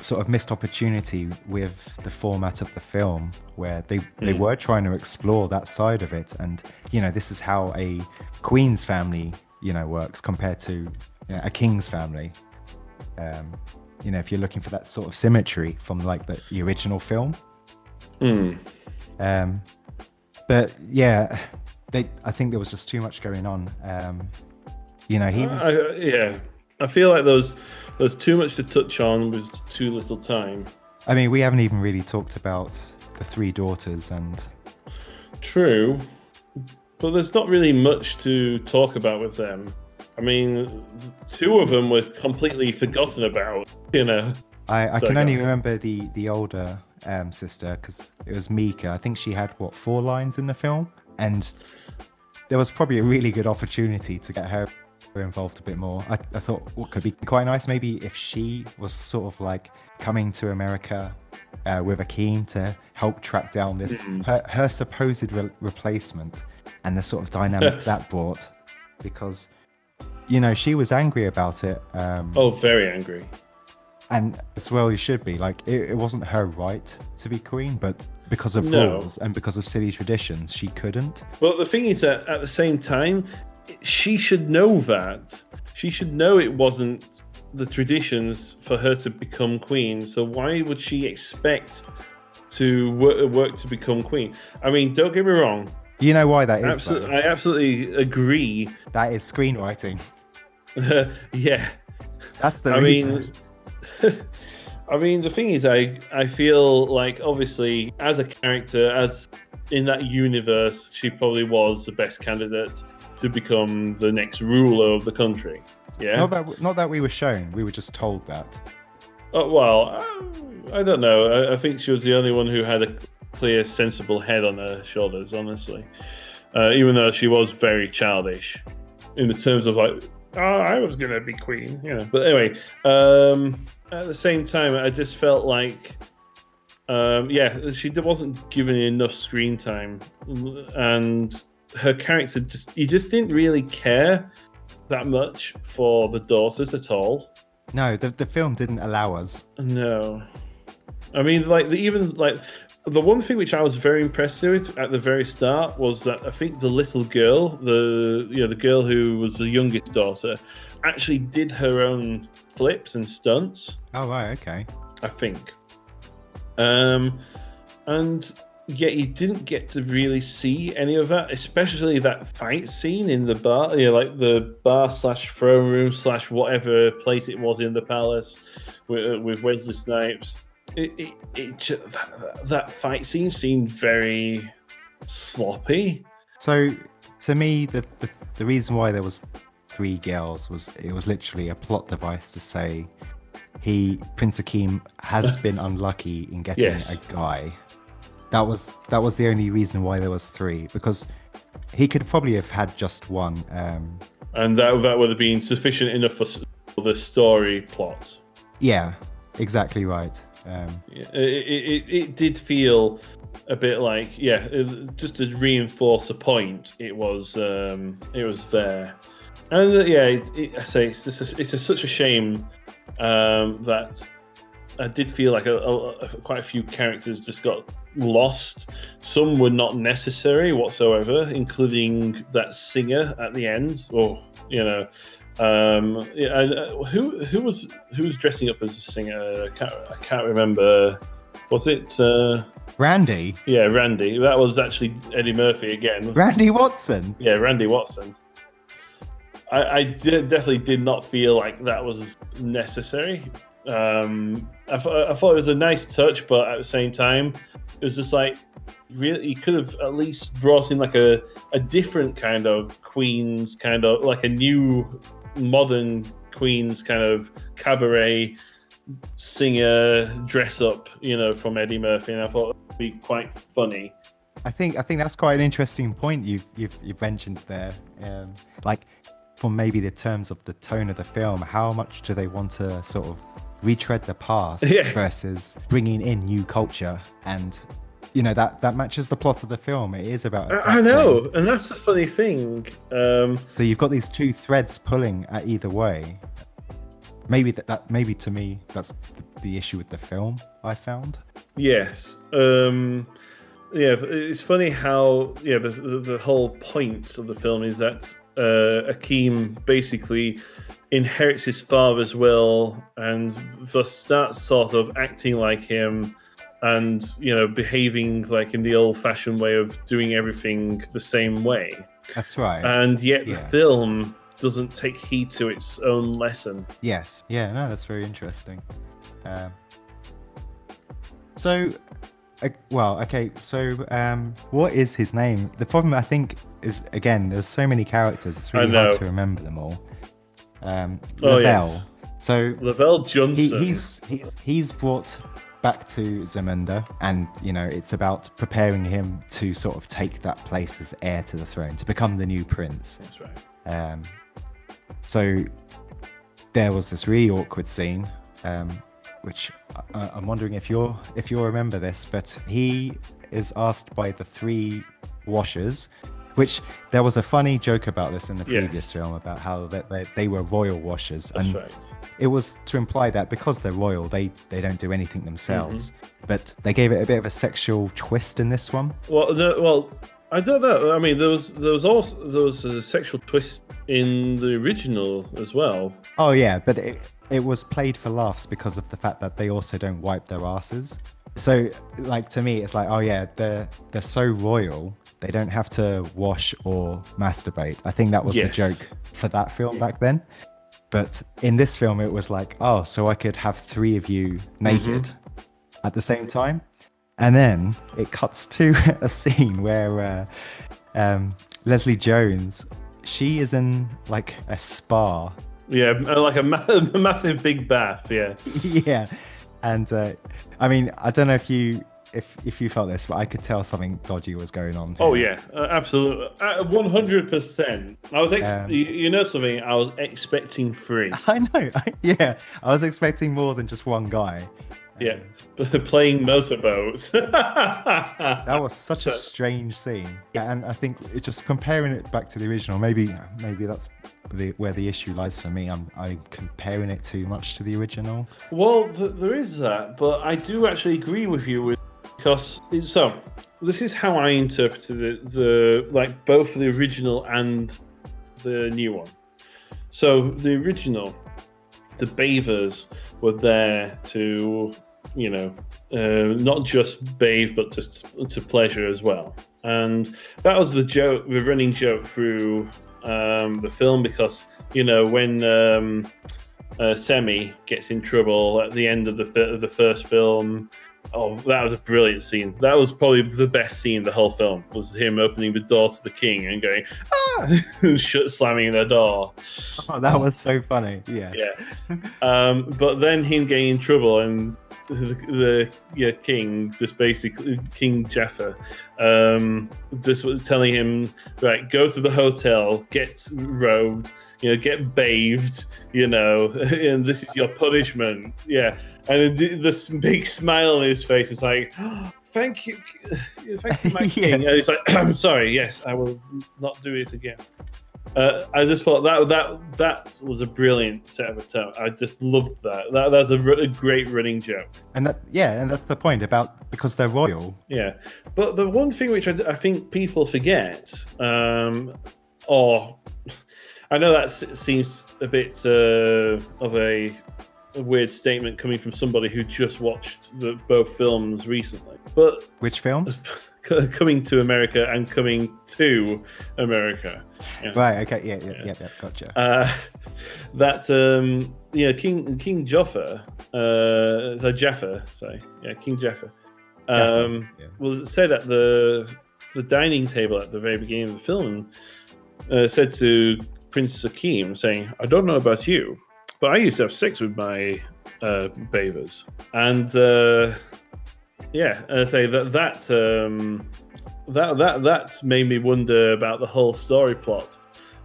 sort of missed opportunity with the format of the film where they they Mm. were trying to explore that side of it and you know this is how a queen's family you know works compared to you know, a king's family um you know if you're looking for that sort of symmetry from like the, the original film Hmm. um but yeah they i think there was just too much going on um you know he was I- I- yeah, I feel like there's there's too much to touch on with too little time. i mean we haven't even really talked about the three daughters and True, but there's not really much to talk about with them. I mean, two of them were completely forgotten about. You know. I, I Sorry, can go only remember the the older um, sister because it was Meeka. I think she had what four lines in the film, and there was probably a really good opportunity to get her involved a bit more. I, I thought what could be quite nice maybe if she was sort of like coming to America uh, with Akeem to help track down this Mhm. her, her supposed re- replacement and the sort of dynamic that brought because you know she was angry about it. Um, Oh, very angry. And as well you should be like it, it wasn't her right to be queen but because of No. rules and because of silly traditions she couldn't Well, the thing is that at the same time, she should know that. She should know it wasn't the traditions for her to become queen. So why would she expect to work, work to become queen? I mean, don't get me wrong. You know why that is? Absolutely, I absolutely agree. That is screenwriting. yeah, that's the I reason. Mean, I mean, the thing is, I I feel like obviously as a character, as in that universe, she probably was the best candidate to become the next ruler of the country. Yeah. Not that not that we were shown. We were just told that. Oh well, uh, I don't know. I, I, think she was the only one who had a clear, sensible head on her shoulders. Honestly, uh, even though she was very childish in the terms of like, oh, I was gonna be queen. Yeah. But anyway, um, at the same time, I just felt like. Um, yeah, she wasn't given enough screen time, and her character just you just didn't really care that much for the daughters at all. No, the the film didn't allow us. No, I mean, like the, even like the one thing which I was very impressed with at the very start was that I think the little girl, the you know the girl who was the youngest daughter, actually did her own flips and stunts. Oh right, okay. I think. Um, and yet you didn't get to really see any of that, especially that fight scene in the bar, you know, like the bar slash throne room slash whatever place it was in the palace with, uh, with Wesley Snipes. It, it, it that, that fight scene seemed very sloppy. So, to me, the, the the reason why there was three girls was it was literally a plot device to say he Prince Akeem has been unlucky in getting yes. a guy that was that was the only reason why there was three because he could probably have had just one. Um, and that that would have been sufficient enough for the story plot. Yeah, exactly right. Um, it, it, it, did feel a bit like yeah, just to reinforce a point. It was um, it was there, and uh, yeah, it, I say it's just a, it's a, such a shame um, that I did feel like a, a, quite a few characters just got lost. Some were not necessary whatsoever, including that singer at the end. Or you know, um, yeah, and, uh, who who was who was dressing up as a singer? I can't, I can't remember. Was it uh, Randy? Yeah, Randy. That was actually Eddie Murphy again. Randy Watson. Yeah, Randy Watson. I, I did, definitely did not feel like that was necessary. Um, I, I thought it was a nice touch, but at the same time, it was just like really you could have at least brought in like a, a different kind of queens kind of like a new modern queens kind of cabaret singer dress up you know from eddie murphy and i thought it would be quite funny i think i think that's quite an interesting point you've you've, you've mentioned there um, like for maybe the terms of the tone of the film how much do they want to sort of retread the past yeah. versus bringing in new culture? And you know that that matches the plot of the film. It is about i know and that's the funny thing um, so you've got these two threads pulling at either way. Maybe that, that maybe to me that's the, the issue with the film i found. Yes um, yeah it's funny how yeah the, the, the whole point of the film is that uh, akeem basically inherits his father's will and thus starts sort of acting like him and you know behaving like in the old-fashioned way of doing everything the same way. That's right. And yet yeah. the film doesn't take heed to its own lesson. Yes. Yeah no that's very interesting. Um, so uh, well okay so um, what is his name? The problem i think is again there's so many characters it's really hard to remember them all um, oh, Lavelle. Yes. So Lavelle Junson. He, he's he's he's brought back to Zamunda, and you know it's about preparing him to sort of take that place as heir to the throne, to become the new prince. That's right. Um, so there was this really awkward scene, um, which I, I'm wondering if you're if you'll remember this, but he is asked by the three washers which there was a funny joke about this in the previous yes. film about how that they, they, were royal washers, That's and right. it was to imply that because they're royal, they they don't do anything themselves. Mm-hmm. But they gave it a bit of a sexual twist in this one. Well, the, well, I don't know. I mean, there was there was also there was a sexual twist in the original as well. Oh yeah, but it, it was played for laughs because of the fact that they also don't wipe their asses. So, like to me, it's like, oh yeah, they're they're so royal, they don't have to wash or masturbate. I think that was yes. the joke for that film yeah. back then. But in this film, it was like, oh, so I could have three of you naked mm-hmm. at the same time. And then it cuts to a scene where uh, um, Leslie Jones, she is in like a spa. Yeah, like a, ma- a massive big bath. Yeah. yeah. And uh, I mean, I don't know if you if if you felt this, but I could tell something dodgy was going on. Here. Oh yeah, uh, absolutely, one hundred percent. I was, ex- um, you, you, know, something. I was expecting three. I know. yeah, I was expecting more than just one guy. Yeah, playing motorboats. that was such a strange scene. Yeah, and I think it just comparing it back to the original. Maybe, maybe that's the, where the issue lies for me. I'm, I'm comparing it too much to the original. Well, th- there is that, but I do actually agree with you with because so this is how I interpreted it, the like both the original and the new one. So the original, the Bavers were there to, you know, uh, not just bathe but just to pleasure as well, and that was the joke, the running joke through um, the film because you know when. Um, uh, Semmi gets in trouble at the end of the of the first film Oh, that was a brilliant scene. That was probably the best scene the whole film. Was him opening the door to the king and going ah, and shut slamming the door. Oh, that was so funny. Yeah. Yeah. Um, but then him getting in trouble and the, the yeah, king just basically King Jaffa um, just telling him right, go to the hotel, get robed, you know, get bathed, you know, and this is your punishment. Yeah and this big smile on his face is like, oh, "Thank you, thank you, my yeah. king." And he's like, "I'm sorry. Yes, I will not do it again." Uh, I just thought that that that was a brilliant set of a tone. I just loved that. That that's a, a great running joke. And that yeah, and that's the point about because they're royal. Yeah, but the one thing which I, I think people forget, um, or I know that seems a bit uh, of a a weird statement coming from somebody who just watched the, both films recently. But which films? coming to America and coming to America. Yeah. Right. Okay. Yeah. Yeah. Yeah. yeah gotcha. Uh, that um, you know, King King Jaffa, uh, so Jaffa, sorry, yeah, King Jaffa, um, yeah. was said at the the dining table at the very beginning of the film, uh, said to Prince Akeem, saying, "I don't know about you." But I used to have sex with my uh, bavers, and uh, yeah, I say that that um, that that that made me wonder about the whole story plot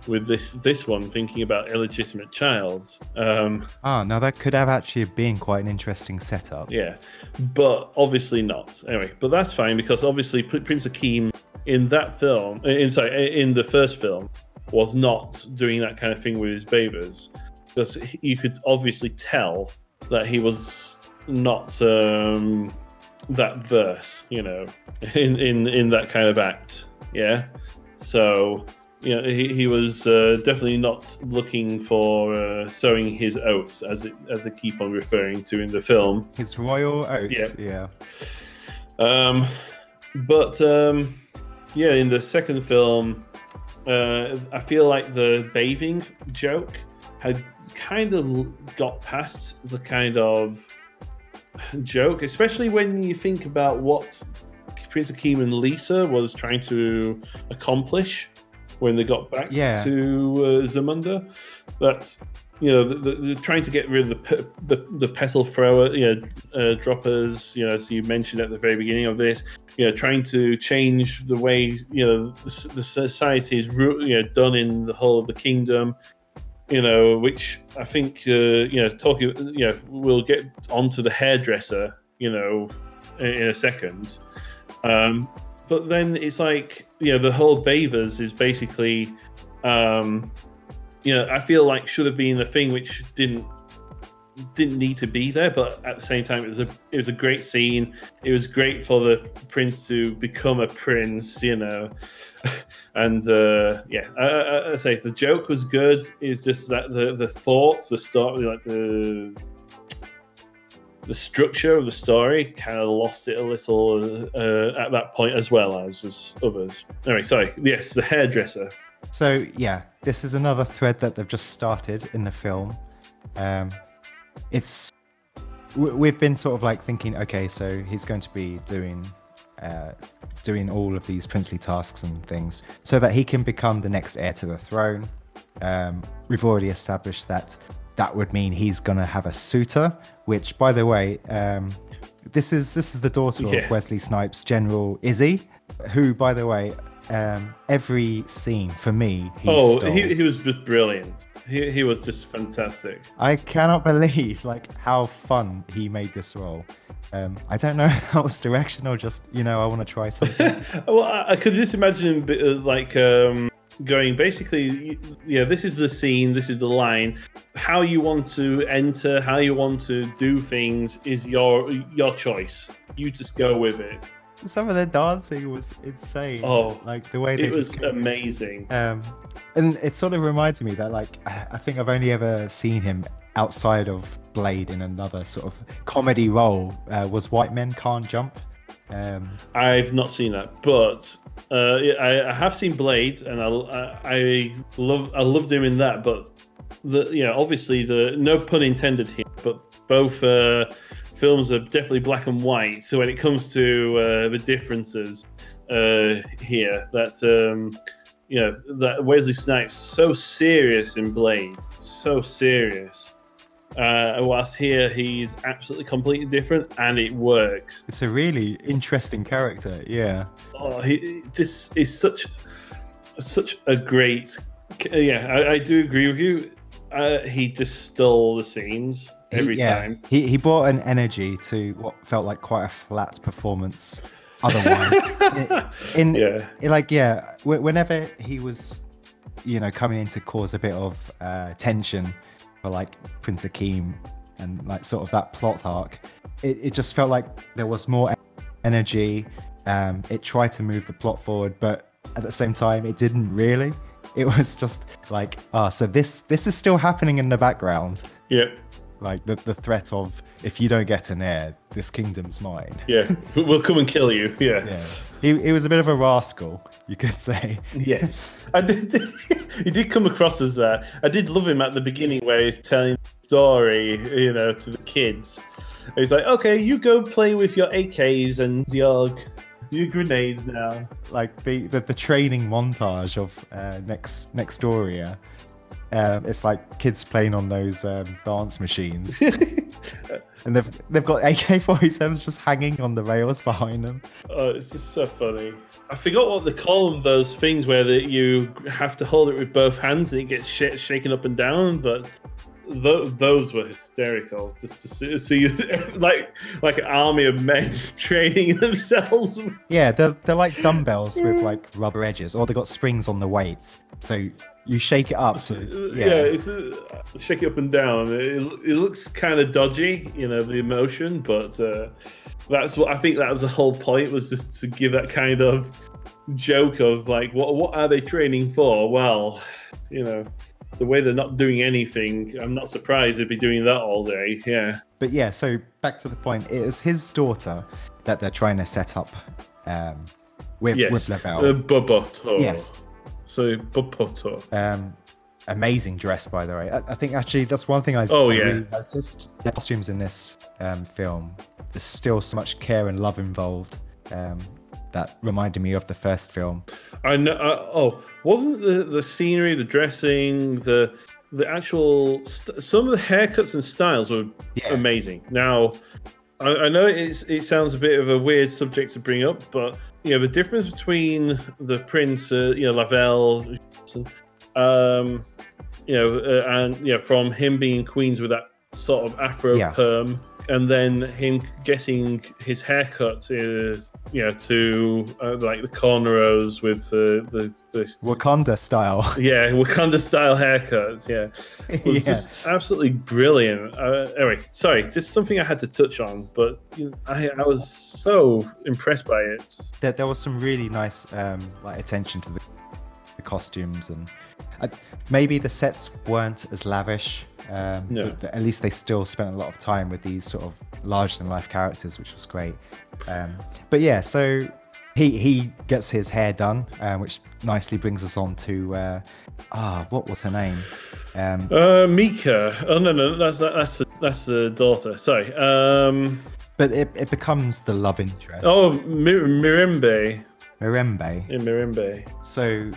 with this this one thinking about illegitimate childs. Um, ah, now that could have actually been quite an interesting setup. Yeah, but obviously not. Anyway, but that's fine because obviously Prince Akeem in that film, in sorry, in the first film, was not doing that kind of thing with his babies because you could obviously tell that he was not um, that verse, you know, in, in in that kind of act. Yeah, so you know he, he was uh, definitely not looking for uh, sowing his oats, as it as they keep on referring to in the film. His royal oats. Yeah. yeah. Um, but um, yeah, in the second film, uh, I feel like the bathing joke had kind of got past the kind of joke, especially when you think about what Prince Akeem and Lisa was trying to accomplish when they got back yeah. to uh, Zamunda. That you know, the, the, trying to get rid of the the, the petal thrower, you know, uh, droppers. You know, as you mentioned at the very beginning of this, you know, trying to change the way you know the, the society is you know done in the whole of the kingdom you know, which I think, uh, you know, talking, you know, we'll get onto the hairdresser, you know, in, in a second. Um, but then it's like, you know, the whole Bavers is basically, um, you know, I feel like should have been the thing which didn't didn't need to be there, but at the same time, it was a it was a great scene. It was great for the prince to become a prince, you know. and uh, yeah, I, I, I, say the joke was good. It's just that the the thoughts, the story, like the the structure of the story, kind of lost it a little uh, at that point as well as as others. Anyway, sorry. Yes, the hairdresser. So yeah, this is another thread that they've just started in the film. Um, it's we've been sort of like thinking, okay, so he's going to be doing uh, doing all of these princely tasks and things so that he can become the next heir to the throne. Um, we've already established that that would mean he's going to have a suitor, which, by the way, um, this is this is the daughter yeah. of Wesley Snipes' General Izzi, who, by the way, um, every scene for me. He oh, he, he was brilliant. He, he was just fantastic. I cannot believe like how fun he made this role. Um, I don't know if that was direction or just you know I want to try something. well, I, I, could just imagine him like um, going basically. Yeah, this is the scene. This is the line. How you want to enter, how you want to do things is your your choice. You just go with it some of the dancing was insane. Oh, like the way they it was just, amazing. Um, and it sort of reminds me that like I think I've only ever seen him outside of Blade in another sort of comedy role. Uh, was White Men Can't Jump. Um, I've not seen that, but uh, I, I, have seen Blade, and I, I love I loved him in that. But the you know obviously the no pun intended here, but both. Uh, films are definitely black and white. So when it comes to uh, the differences uh, here, that um, you know that Wesley Snipes so serious in Blade, so serious. Uh, whilst here he's absolutely completely different, and it works. It's a really interesting character, yeah. Oh, he this is such such a great. Yeah, I, I do agree with you. Uh, he just stole the scenes every he, yeah, time. He he brought an energy to what felt like quite a flat performance. Otherwise, in, yeah, in, like yeah, whenever he was, you know, coming in to cause a bit of uh, tension for like Prince Akeem and like sort of that plot arc, it, it just felt like there was more energy. Um, it tried to move the plot forward, but at the same time, it didn't really. It was just like, ah, oh, so this this is still happening in the background. Yep like the, the threat of if you don't get an heir, this kingdom's mine. Yeah, we'll come and kill you. Yeah, yeah. He, he was a bit of a rascal, you could say. Yes, I did. he did come across as that. I did love him at the beginning where he's telling the story, you know, to the kids. He's like, "Okay, you go play with your AKs and your your grenades now." Like the the, the training montage of uh, next Nexdoria um, it's like kids playing on those um, dance machines, and they've they've got AK-47s just hanging on the rails behind them. Oh, it's just so funny. I forgot what they call them. Those things where that you have to hold it with both hands and it gets sh- shaken up and down. But th- those were hysterical. Just to see, see like like an army of men training themselves. Yeah, they're they're like dumbbells with like rubber edges, or they got springs on the weights. So you shake it up uh, yeah, yeah it's uh, shake it up and down. It, it looks kind of dodgy, you know, the emotion, but uh, that's what I think that was the whole point was just to give that kind of joke of like, what what are they training for? Well, you know, the way they're not doing anything, I'm not surprised they'd be doing that all day. Yeah. But yeah, so back to the point, it is his daughter that they're trying to set up um, with yes. with Lavelle. Uh, Bopoto. Yes. So Bopoto. Um, amazing dress, by the way. I, I, think actually that's one thing I, oh, yeah. really noticed. The costumes in this um, film, there's still so much care and love involved. Um, that reminded me of the first film. I know. Uh, oh, wasn't the the scenery, the dressing, the the actual st- some of the haircuts and styles were yeah. amazing. Now, I, I know it's, it sounds a bit of a weird subject to bring up, but you know the difference between the prince, uh, you know Lavelle, um, you know, uh, and you know from him being Queens with that sort of afro yeah. perm and then him getting his haircut is you know to uh, like the cornrows with the, the, the Wakanda style. Yeah, Wakanda style haircuts. Yeah, it was yeah. just absolutely brilliant. Uh, anyway, sorry, just something I had to touch on, but you know, I I was so impressed by it. There, there was some really nice um, like attention to the, the costumes and uh, maybe the sets weren't as lavish um, no. But at least they still spent a lot of time with these sort of larger than life characters, which was great. Um, but yeah, so he he gets his hair done, uh, which nicely brings us on to uh, ah, what was her name? Um, uh, Meeka. Oh no, no, that's that's the that's the daughter. Sorry. Um, but it, it becomes the love interest. Oh, Mir- Mirembe. Mirembe. In Mirembe. So,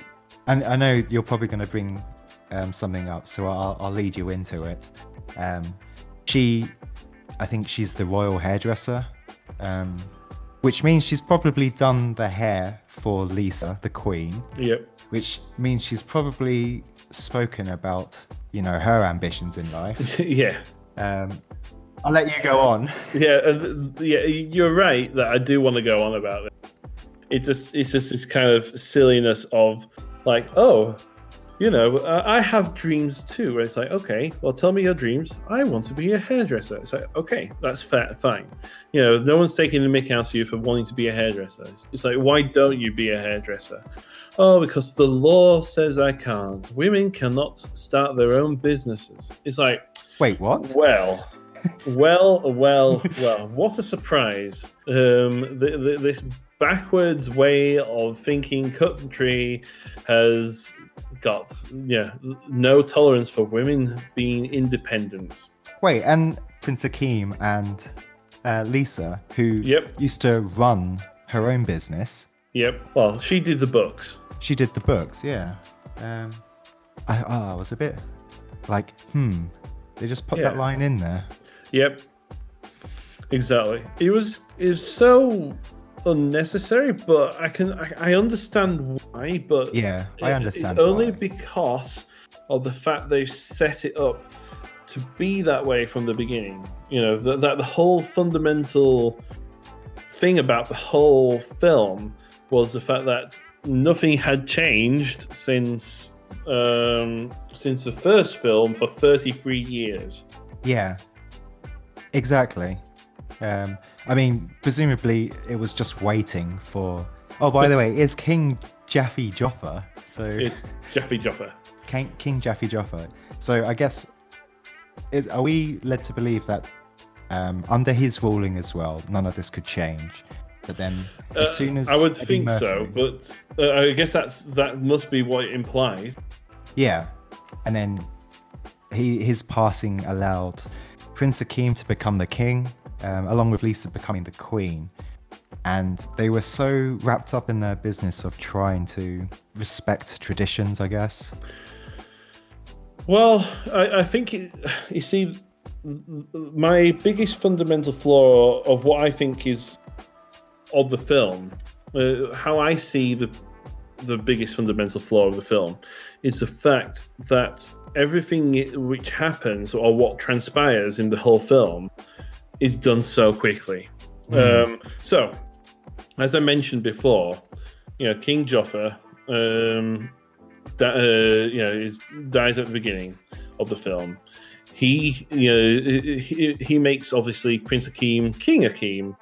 and I know you're probably going to bring um, something up, so I'll, I'll lead you into it. Um, she, I think she's the royal hairdresser, um, which means she's probably done the hair for Lisa, the queen. Yep. Which means she's probably spoken about, you know, her ambitions in life. yeah. Um, I'll let you go on. Yeah, uh, yeah, you're right that I do want to go on about it. It's just, it's just this kind of silliness of like, oh, you know, uh, I have dreams too. Where it's like, okay, well, tell me your dreams. I want to be a hairdresser. It's like, okay, that's fair, fine. You know, no one's taking the mick out of you for wanting to be a hairdresser. It's like, why don't you be a hairdresser? Oh, because the law says I can't. Women cannot start their own businesses. It's like, wait, what? Well, well, well, well. What a surprise! Um, the, the, this backwards way of thinking country has got yeah no tolerance for women being independent. Wait, and Prince Akeem and uh, Lisa, who yep. used to run her own business. Yep. Well, she did the books. She did the books, yeah. Um, I, oh, I was a bit like, hmm. They just put yeah. that line in there. Yep. Exactly. It was it was so unnecessary, but I can I, I understand why. But yeah, I understand. It's only because of the fact they've set it up to be that way from the beginning. You know that, that the whole fundamental thing about the whole film was the fact that nothing had changed since um, since the first film for 33 years. Yeah, exactly. Um, I mean, presumably it was just waiting for. Oh, by the way, is King Jaffe Joffer? So Jaffe Joffer. King, King Jaffe Joffer. So I guess is are we led to believe that um, under his ruling as well, none of this could change? But then, as uh, soon as I would Eddie think Murphy, so, but uh, I guess that's that must be what it implies. Yeah, and then he his passing allowed Prince Akeem to become the king, um, along with Lisa becoming the queen. And they were so wrapped up in their business of trying to respect traditions, I guess. Well, I, I think, it, you see, my biggest fundamental flaw of what I think is of the film, uh, how I see the the biggest fundamental flaw of the film is the fact that everything which happens or what transpires in the whole film is done so quickly. Mm. Um, so, as I mentioned before, you know, King Joffer, um, that, uh, you know, is, dies at the beginning of the film. He, you know, he, he makes obviously Prince Akeem King Akeem,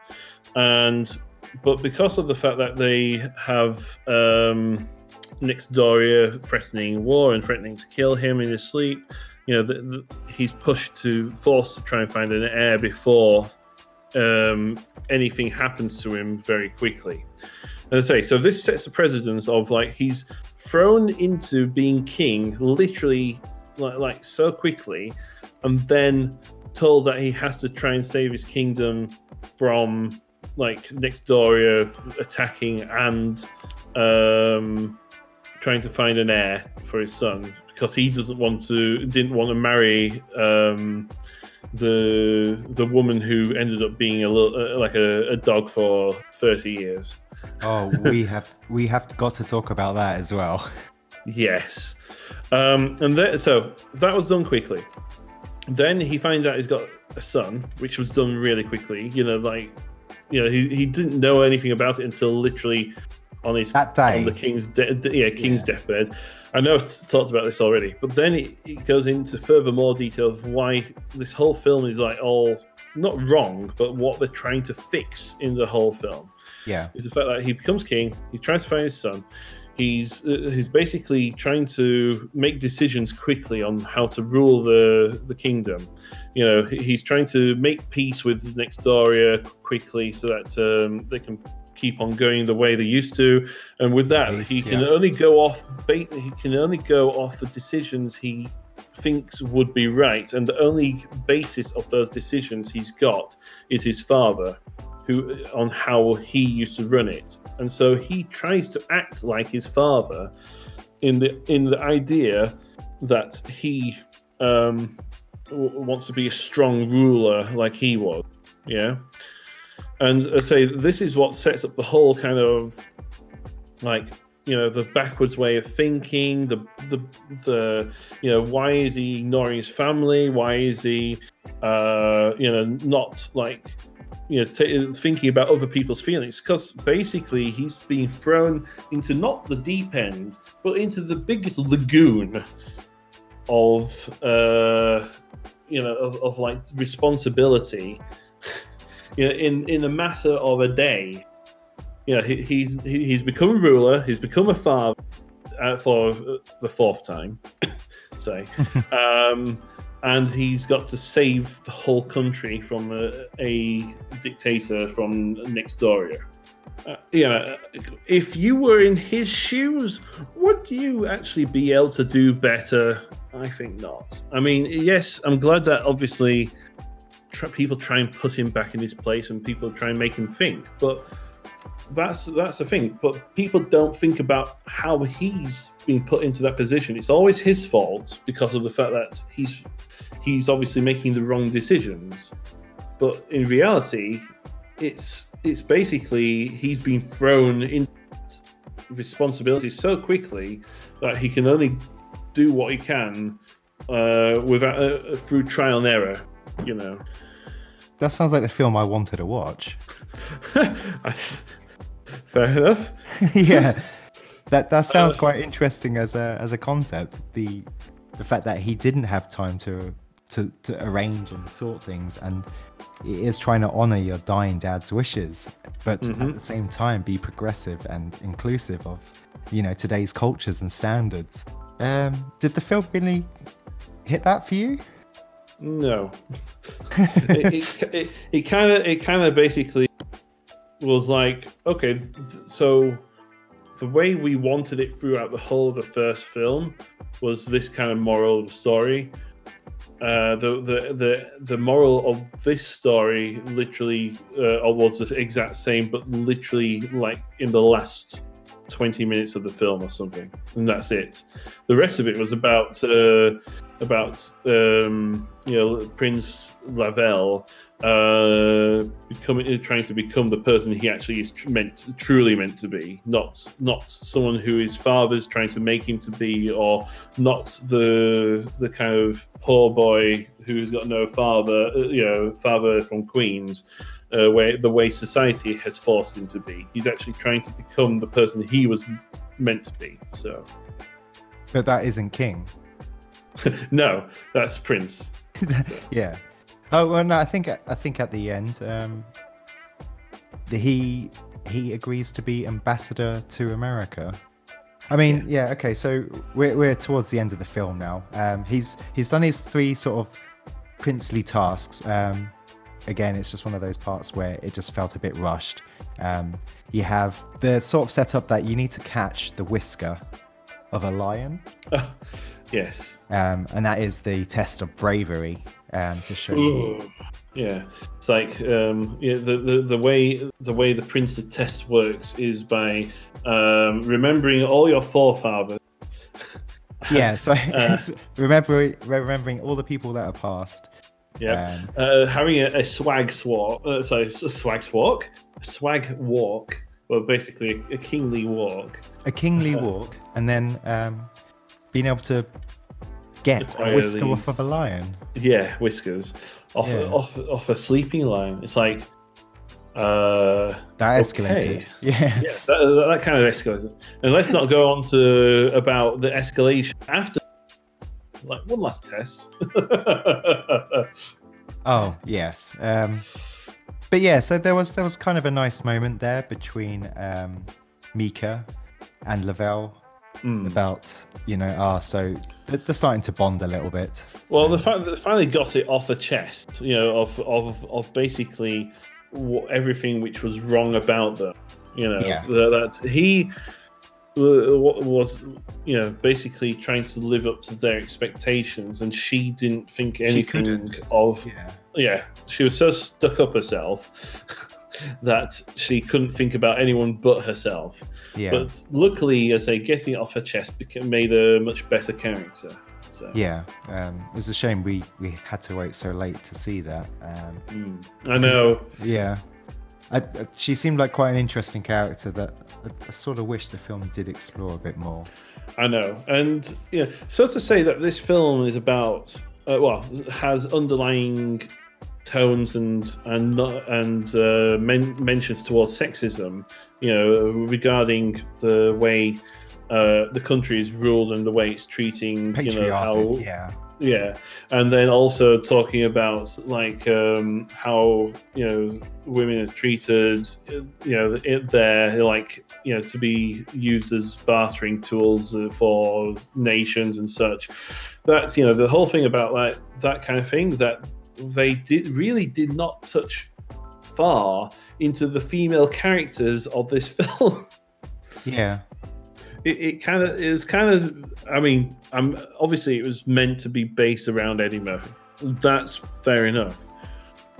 and but because of the fact that they have um, Nexdoria threatening war and threatening to kill him in his sleep, you know, the, the, he's pushed to forced to try and find an heir before um, anything happens to him very quickly. As I say, so this sets the precedence of like he's thrown into being king literally like, like so quickly, and then told that he has to try and save his kingdom from like Nexdoria attacking and um, trying to find an heir for his son because he doesn't want to didn't want to marry um, the the woman who ended up being a little uh, like a, a, dog for 30 years oh we have we have got to talk about that as well yes um, and that, so that was done quickly then he finds out he's got a son, which was done really quickly. You know, like you know, he, he didn't know anything about it until literally on his that day on the king's de- yeah king's yeah. deathbed. I know I've t- talked about this already, but then it, it goes into further more detail of why this whole film is like all not wrong, but what they're trying to fix in the whole film. Yeah, is the fact that he becomes king, he tries to find his son. He's uh, he's basically trying to make decisions quickly on how to rule the the kingdom. You know, he's trying to make peace with Nexdoria quickly so that um, they can keep on going the way they used to. And with that, he can yeah. only go off. He can only go off the decisions he thinks would be right, and the only basis of those decisions he's got is his father, who on how he used to run it. And so he tries to act like his father in the in the idea that he um, wants to be a strong ruler like he was. Yeah. And I say this is what sets up the whole kind of like you know the backwards way of thinking the the the you know why is he ignoring his family? Why is he uh you know not like you know t- thinking about other people's feelings? Because basically he's being thrown into not the deep end but into the biggest lagoon of uh you know of, of like responsibility you know in in a matter of a day you know he, he's he, he's become a ruler he's become a father uh, for the fourth time say um and he's got to save the whole country from a, a dictator from Nexdoria. Uh, you know, if you were in his shoes, would you actually be able to do better? I think not. I mean, yes, I'm glad that obviously people try and put him back in his place and people try and make him think, but that's that's the thing. But people don't think about how he's been put into that position. It's always his fault because of the fact that he's he's obviously making the wrong decisions. But in reality, it's it's basically he's been thrown in responsibility so quickly that he can only do what he can uh, without uh, through trial and error. You know. That sounds like the film I wanted to watch. Fair enough. yeah, that that sounds quite interesting as a as a concept. The the fact that he didn't have time to to, to arrange and sort things and it is trying to honor your dying dad's wishes but mm-hmm. at the same time be progressive and inclusive of you know today's cultures and standards um did the film really hit that for you no. It, kind of it kind of basically was like okay so the way we wanted it throughout the whole of the first film was this kind of moral story. Uh, the, the the the moral of this story literally uh, was the exact same, but literally like in the last twenty minutes of the film or something, and that's it. The rest of it was about uh, about um, you know Prince Lavelle uh, becoming trying to become the person he actually is tr- meant truly meant to be, not not someone who his father's trying to make him to be, or not the the kind of poor boy who's got no father, uh, you know, father from Queens. Uh, where the way society has forced him to be, he's actually trying to become the person he was meant to be. So, but that isn't King. no, that's Prince. yeah. Oh well, no. I think I think at the end, um, the, he he agrees to be ambassador to America. I mean, yeah. yeah, okay. So we're we're towards the end of the film now. Um, he's he's done his three sort of princely tasks. Um, again, it's just one of those parts where it just felt a bit rushed. Um, you have the sort of setup that you need to catch the whisker of a lion. yes. Um, and that is the test of bravery um, to show you. Yeah, it's like um, yeah, the, the the way the way the princely test works is by um, remembering all your forefathers. yeah, so uh, remembering remembering all the people that are past. Yeah, um, uh, having a, a swag swalk. Uh, sorry, a swag swalk, a swag walk. Well, basically a kingly walk. A kingly walk, and then um, being able to get a whisker these, off of a lion. Yeah, whiskers off yeah. a, off off a sleeping lion. It's like uh, that escalated. Okay. Yeah, yeah that, that, kind of escalated. And let's not go on to about the escalation after. Like one last test. oh yes, um, but yeah. So there was there was kind of a nice moment there between um, Meeka and Lavelle mm. about you know ah so they're starting to bond a little bit. Well, the fact that they finally got it off the chest, you know, of of of basically everything which was wrong about them. You know, yeah. that he was, you know, basically trying to live up to their expectations, and she didn't think anything of. Yeah. yeah, she was so stuck up herself. that she couldn't think about anyone but herself. Yeah. But luckily, as a getting it off her chest became, made a much better character. So. Yeah, um, it was a shame we we had to wait so late to see that. Um, mm, I know. Yeah, I, I, she seemed like quite an interesting character that I, I, sort of wish the film did explore a bit more. I know, and yeah, so to say that this film is about uh, well has underlying tones and and and uh, men- mentions towards sexism, you know, regarding the way uh, the country is ruled and the way it's treating, you know, how yeah. Yeah, and then also talking about like um, how you know women are treated, you know, they're like you know to be used as bartering tools for nations and such. That's you know the whole thing about like that kind of thing that they did really did not touch far into the female characters of this film. yeah, it, it kind of it was kind of. I mean, I'm obviously it was meant to be based around Eddie Murphy. That's fair enough.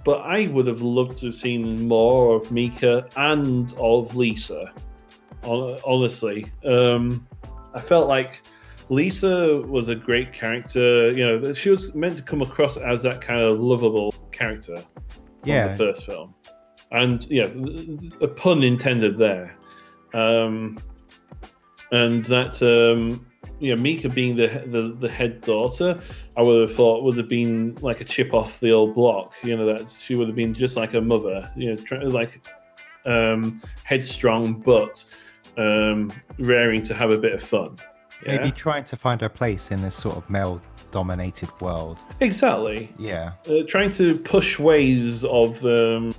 But I would have loved to have seen more of Meeka and of Lisa. Honestly, um, I felt like Lisa was a great character. You know, she was meant to come across as that kind of lovable character from yeah. the first film, and yeah, a pun intended there. Um, and that um, you know, Meeka being the, the the head daughter, I would have thought would have been like a chip off the old block. You know, that she would have been just like a mother. You know, like um, headstrong, but um, raring to have a bit of fun. Yeah? Maybe trying to find her place in this sort of male dominated world. Exactly. Yeah. Uh, trying to push ways of um,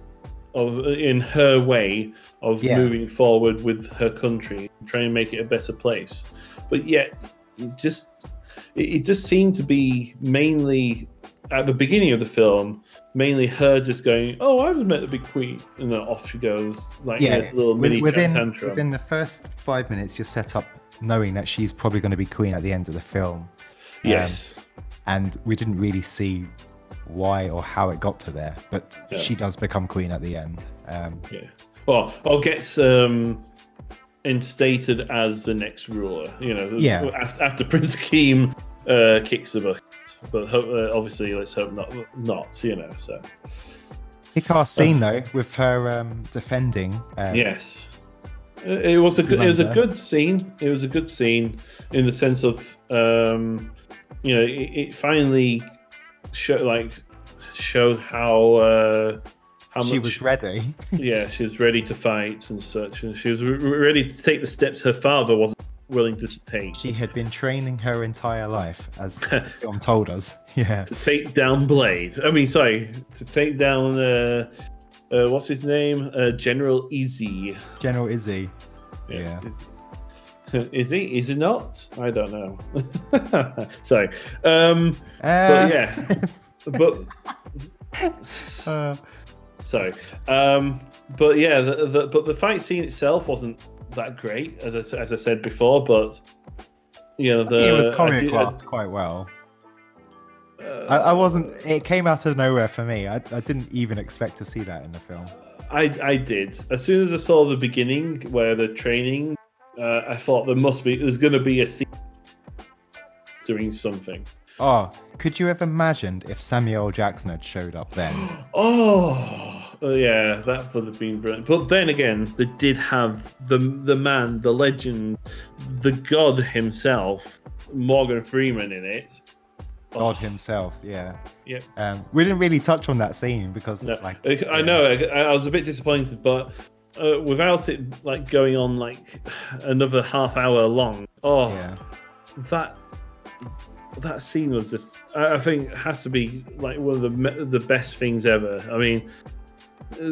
of in her way of yeah. moving forward with her country, trying to make it a better place. But yet, it just it, it just seemed to be mainly at the beginning of the film, mainly her just going, "Oh, I was met the big queen," and then off she goes, like yeah, a little mini within, tantrum. Within the first five minutes, you're set up knowing that she's probably going to be queen at the end of the film. Yes. Um, and we didn't really see why or how it got to there, but yeah. she does become queen at the end. Um, yeah. Well, or gets um, instated as the next ruler. You know. Yeah. After, after Prince Akeem uh, kicks the bucket, but uh, obviously, let's hope not. Not. You know. So. Kick-ass scene uh, though, with her um, defending. Um, yes. It was a good, it was a good scene. It was a good scene in the sense of um, you know it, it finally showed like showed how uh, how she much, was ready. yeah, she was ready to fight and such, and she was re- ready to take the steps her father wasn't willing to take. She had been training her entire life, as John told us. Yeah, to take down Blade. I mean, sorry, to take down. Uh, uh, what's his name? Uh, General Izzi. General Izzi. Yeah. yeah. Is he? Is he not? I don't know. Sorry. Um, uh, but yeah. but uh, sorry. Um, but yeah. The, the, but the fight scene itself wasn't that great, as I, as I said before. But you know, the it was choreographed quite well. I, I, wasn't. It came out of nowhere for me. I, I didn't even expect to see that in the film. I I did. As soon as I saw the beginning where the training, uh, I thought there must be. There's going to be a scene doing something. Oh, could you have imagined if Samuel Jackson had showed up then? oh, yeah, that would have been brilliant. But then again, they did have the the man, the legend, the god himself, Morgan Freeman in it God oh. himself. Yeah. Yeah. Um, we didn't really touch on that scene because, no. like, I know I, I, was a bit disappointed, but uh, without it like going on like another half hour long, oh, yeah. that that scene was just I, I think has to be like one of the the best things ever. I mean,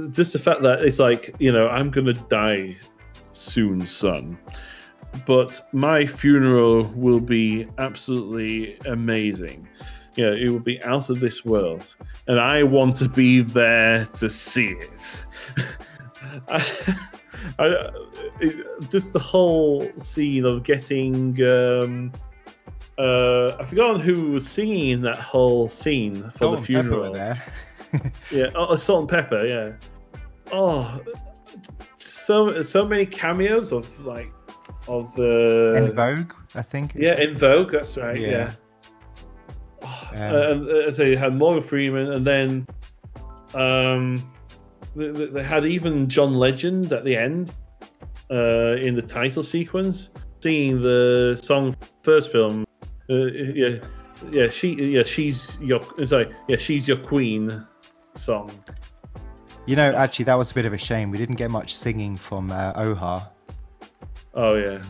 just the fact that it's like you know I'm gonna die soon, son but my funeral will be absolutely amazing. You know, it will be out of this world, and I want to be there to see it. I, I, it, just the whole scene of getting. Um, uh, I forgot who was singing in that whole scene for Salt the funeral. there. yeah, oh, Salt-N-Pepa. Yeah. Oh, so so many cameos of like of the En Vogue, I think. Yeah, En Vogue. That's right. Yeah. yeah. Um, uh, and uh, so you had Morgan Freeman, and then um, they, they, had even John Legend at the end uh, in the title sequence, singing the song first film. Uh, yeah, yeah, she, yeah, she's your sorry, yeah, she's your queen song. You know, actually, that was a bit of a shame. We didn't get much singing from uh, Oha. Oh yeah,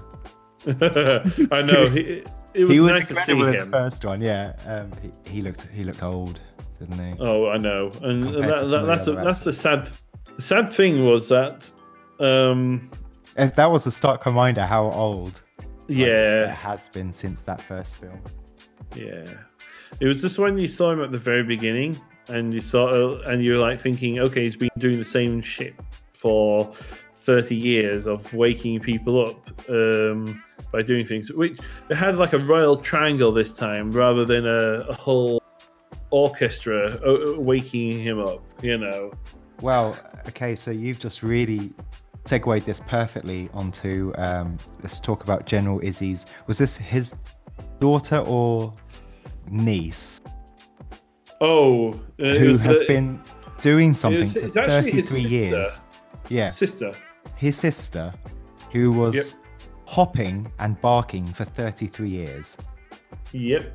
I know. He, it was, he was nice to see him. The first one, yeah. Um, he, he, looked he looked old, didn't he? Oh, I know, and that, that, that's the, that's the sad the sad thing was that um, that was a stark reminder how old. Yeah, like, has been since that first film. Yeah, it was just when you saw him at the very beginning, and you saw, and you're like thinking, okay, he's been doing the same shit for 30 years of waking people up um, by doing things. Which they had like a royal triangle this time rather than a, a whole orchestra uh, uh, waking him up, you know. Well, okay, so you've just really segued this perfectly onto um, let's talk about General Izzi's. Was this his daughter or niece? Oh, uh, who has the, been doing something for 33 years. Yeah. Sister his sister, who was yep. hopping and barking for 33 years. Yep.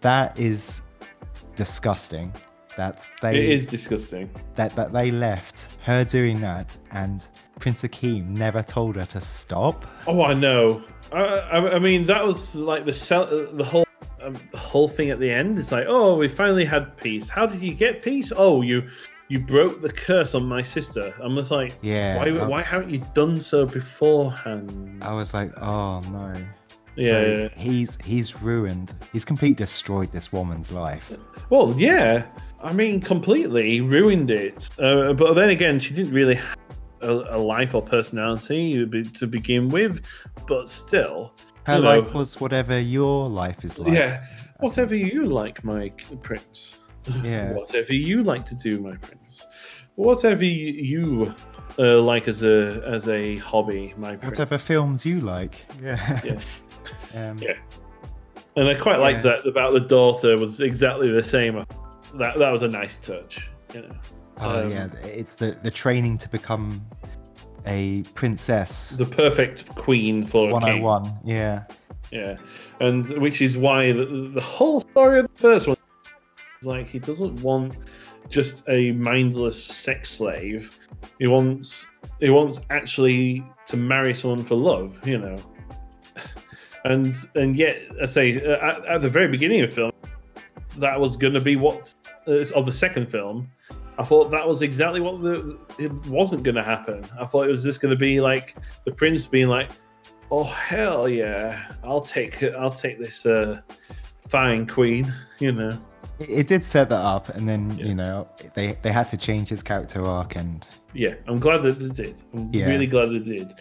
That is disgusting. That they it is disgusting. That that they left her doing that, and Prince Akeem never told her to stop. Oh, I know. I, I, I mean, that was like the cel- the whole um, the whole thing at the end. It's like, oh, we finally had peace. How did you get peace? Oh, you you broke the curse on my sister. I'm just like, yeah. Why, why haven't you done so beforehand? I was like, oh no. Yeah, yeah, he's he's ruined. He's completely destroyed this woman's life. Well, yeah. I mean, completely ruined it. Uh, but then again, she didn't really have a, a life or personality to begin with. But still, her life know, was whatever your life is like. Yeah, whatever you like, my prince. Yeah. Whatever you like to do, my prince. Whatever you uh, like as a as a hobby, my prince. Whatever films you like. Yeah. Yeah. um, yeah. And I quite yeah. liked that about the daughter was exactly the same. That that was a nice touch. You know. Oh um, yeah, it's the the training to become a princess. The perfect queen for 101. Yeah. Yeah, and which is why the, the whole story of the first one like he doesn't want just a mindless sex slave. He wants he wants actually to marry someone for love, you know. And and yet, I say at, at the very beginning of the film, that was going to be what uh, of the second film. I thought that was exactly what the, it wasn't going to happen. I thought it was just going to be like the prince being like, "Oh hell yeah, I'll take I'll take this uh, fine queen," you know it did set that up, and then yeah. you know they they had to change his character arc, and yeah, I'm glad that they did. I'm yeah. really glad they did.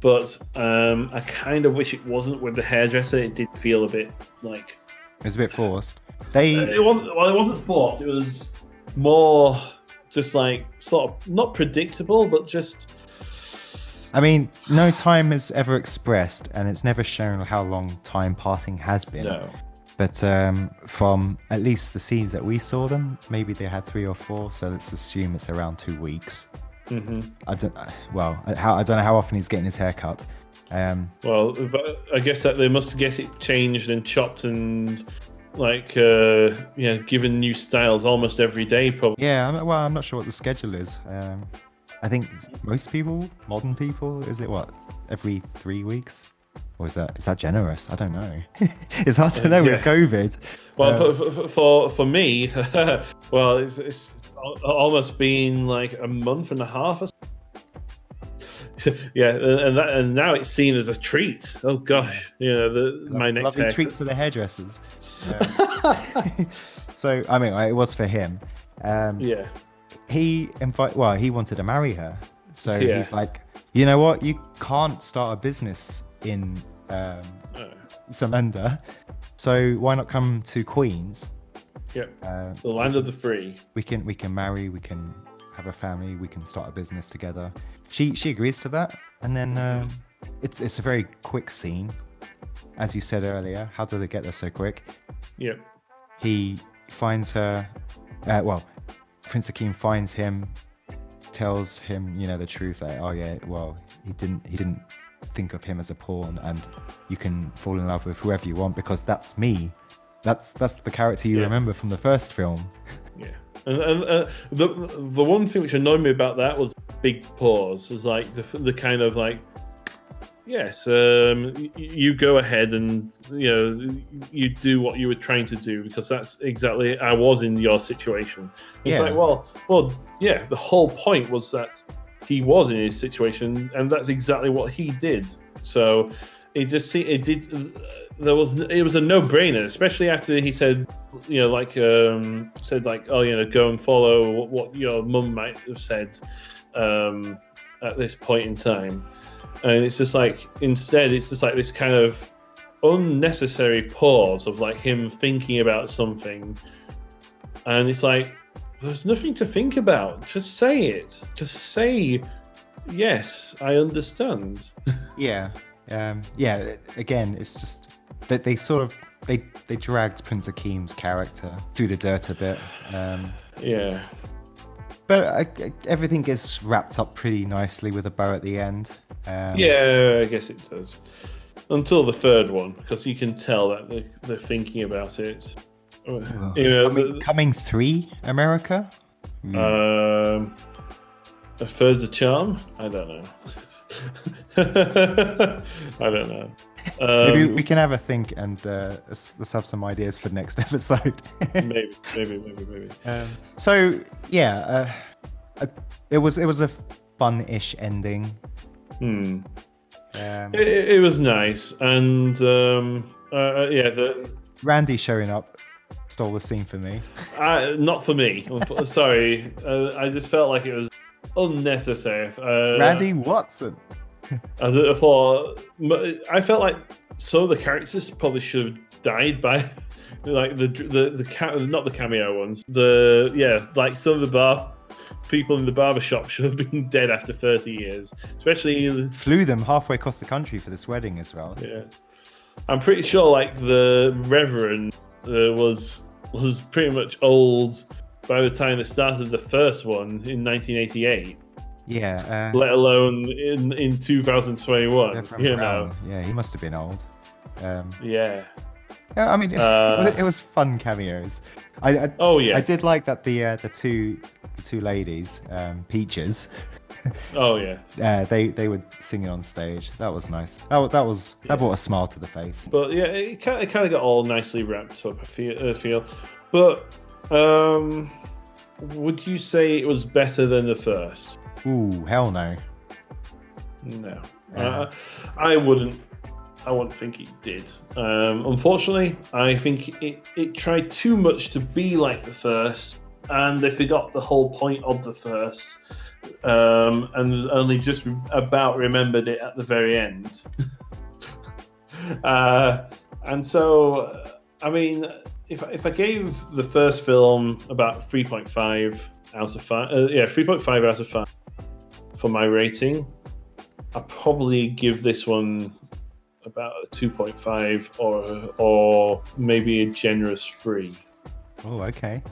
But um, I kind of wish it wasn't with the hairdresser. It did feel a bit like it was a bit forced. They uh, it wasn't well, it wasn't forced. It was more just like sort of not predictable, but just. I mean, no time is ever expressed, and it's never shown how long time passing has been. No. But um, from at least the scenes that we saw them, maybe they had three or four. So let's assume it's around two weeks. Mm-hmm. I don't. Well, how, I don't know how often he's getting his hair cut. Um, well, but I guess that they must get it changed and chopped and like uh, yeah, given new styles almost every day. Probably. Yeah. Well, I'm not sure what the schedule is. Um, I think most people, modern people, is it what every three weeks? Or is that is that generous? I don't know. it's hard to know yeah. with COVID. Well, uh, for, for, for me, well, it's, it's almost been like a month and a half. yeah, and that, and now it's seen as a treat. Oh gosh, you know, the, my next lovely treat to the hairdressers. Um, so I mean, it was for him. Um, yeah, he invite. Well, he wanted to marry her, so yeah. he's like, you know what? You can't start a business in um, oh. So why not come to Queens? Yeah, uh, the land of the free. We can we can marry. We can have a family. We can start a business together. She she agrees to that, and then uh, it's it's a very quick scene, as you said earlier. How did they get there so quick? Yeah. He finds her. Uh, well, Prince Akeem finds him, tells him, you know, the truth that oh yeah, well he didn't he didn't think of him as a pawn, and you can fall in love with whoever you want because that's me. That's that's the character you yeah. remember from the first film. Yeah, and, and uh, the the one thing which annoyed me about that was big pause. Is like the the kind of like yes, um, you go ahead and you know you do what you were trying to do because that's exactly I was in your situation. It's yeah. like well, well, yeah. The whole point was that he was in his situation, and that's exactly what he did. So it just see it did there was it was a no brainer, especially after he said, you know, like um, said like, oh, you know, go and follow what, what your mum might have said um, at this point in time, and it's just like instead it's just like this kind of unnecessary pause of like him thinking about something, and it's like there's nothing to think about. Just say it. Just say yes, I understand. yeah. Um, yeah, again, it's just that they sort of they they dragged Prince Akeem's character through the dirt a bit. Um, yeah, but uh, everything gets wrapped up pretty nicely with a bow at the end. Um, yeah, I guess it does. Until the third one, because you can tell that they're, they're thinking about it. Well, you know, coming, the, coming, three, America. Mm. Um, a third's a charm. I don't know. I don't know. Um, maybe we can have a think and uh, let's have some ideas for the next episode. maybe, maybe, maybe, maybe. Um, so yeah, uh, it was it was a fun-ish ending. Hmm. Um, it, it, was nice, and um, uh, uh, yeah, the Randy showing up stole the scene for me. Uh, not for me. Sorry, uh, I just felt like it was unnecessary. Uh, Randy Watson. As I thought, I felt like some of the characters probably should have died by, like the the the not the cameo ones. The yeah, like some of the bar people in the barber shop should have been dead after 30 years. Especially flew them halfway across the country for this wedding as well. Yeah, I'm pretty sure like the Reverend uh, was was pretty much old by the time they started the first one in 1988. Yeah. Uh, let alone in in 2021. You know. Yeah, he must have been old. Um, yeah. Yeah, I mean, uh, it, was fun cameos. I, I, oh yeah, I did like that the uh, the two the two ladies, um, Peaches. Oh yeah, uh, they they were singing on stage. That was nice. That that was that brought a smile to the face. But yeah, it kind of, it kind of got all nicely wrapped up. I feel, I feel. but um, would you say it was better than the first? Ooh, hell no. No, uh, I wouldn't. I wouldn't think it did. Um, unfortunately, I think it, it tried too much to be like the first, and they forgot the whole point of the first, um, and only just about remembered it at the very end. uh, and so, I mean, if if I gave the first film about three point five out of five, uh, yeah, three point five out of five for my rating, I probably give this one about a 2.5 or or maybe a generous three. Oh, okay.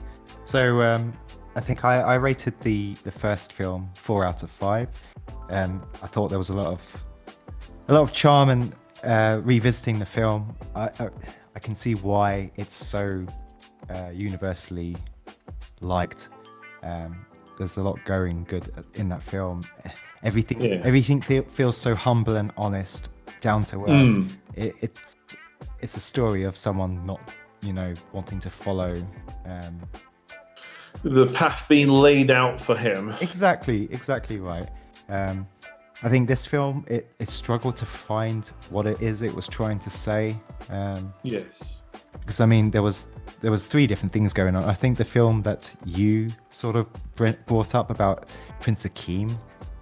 So um, I think I, I rated the the first film four out of five. Um, I thought there was a lot of a lot of charm and uh, revisiting the film. I, I, I can see why it's so uh, universally liked. Um, there's a lot going good in that film. Everything, yeah. everything feels so humble and honest, down to earth. Mm. It, it's it's a story of someone not, you know, wanting to follow. Um, the path being laid out for him. Exactly, exactly right. Um, I think this film it, it struggled to find what it is it was trying to say. Um, yes. Because I mean, there was there was three different things going on. I think the film that you sort of brought up about Prince Akeem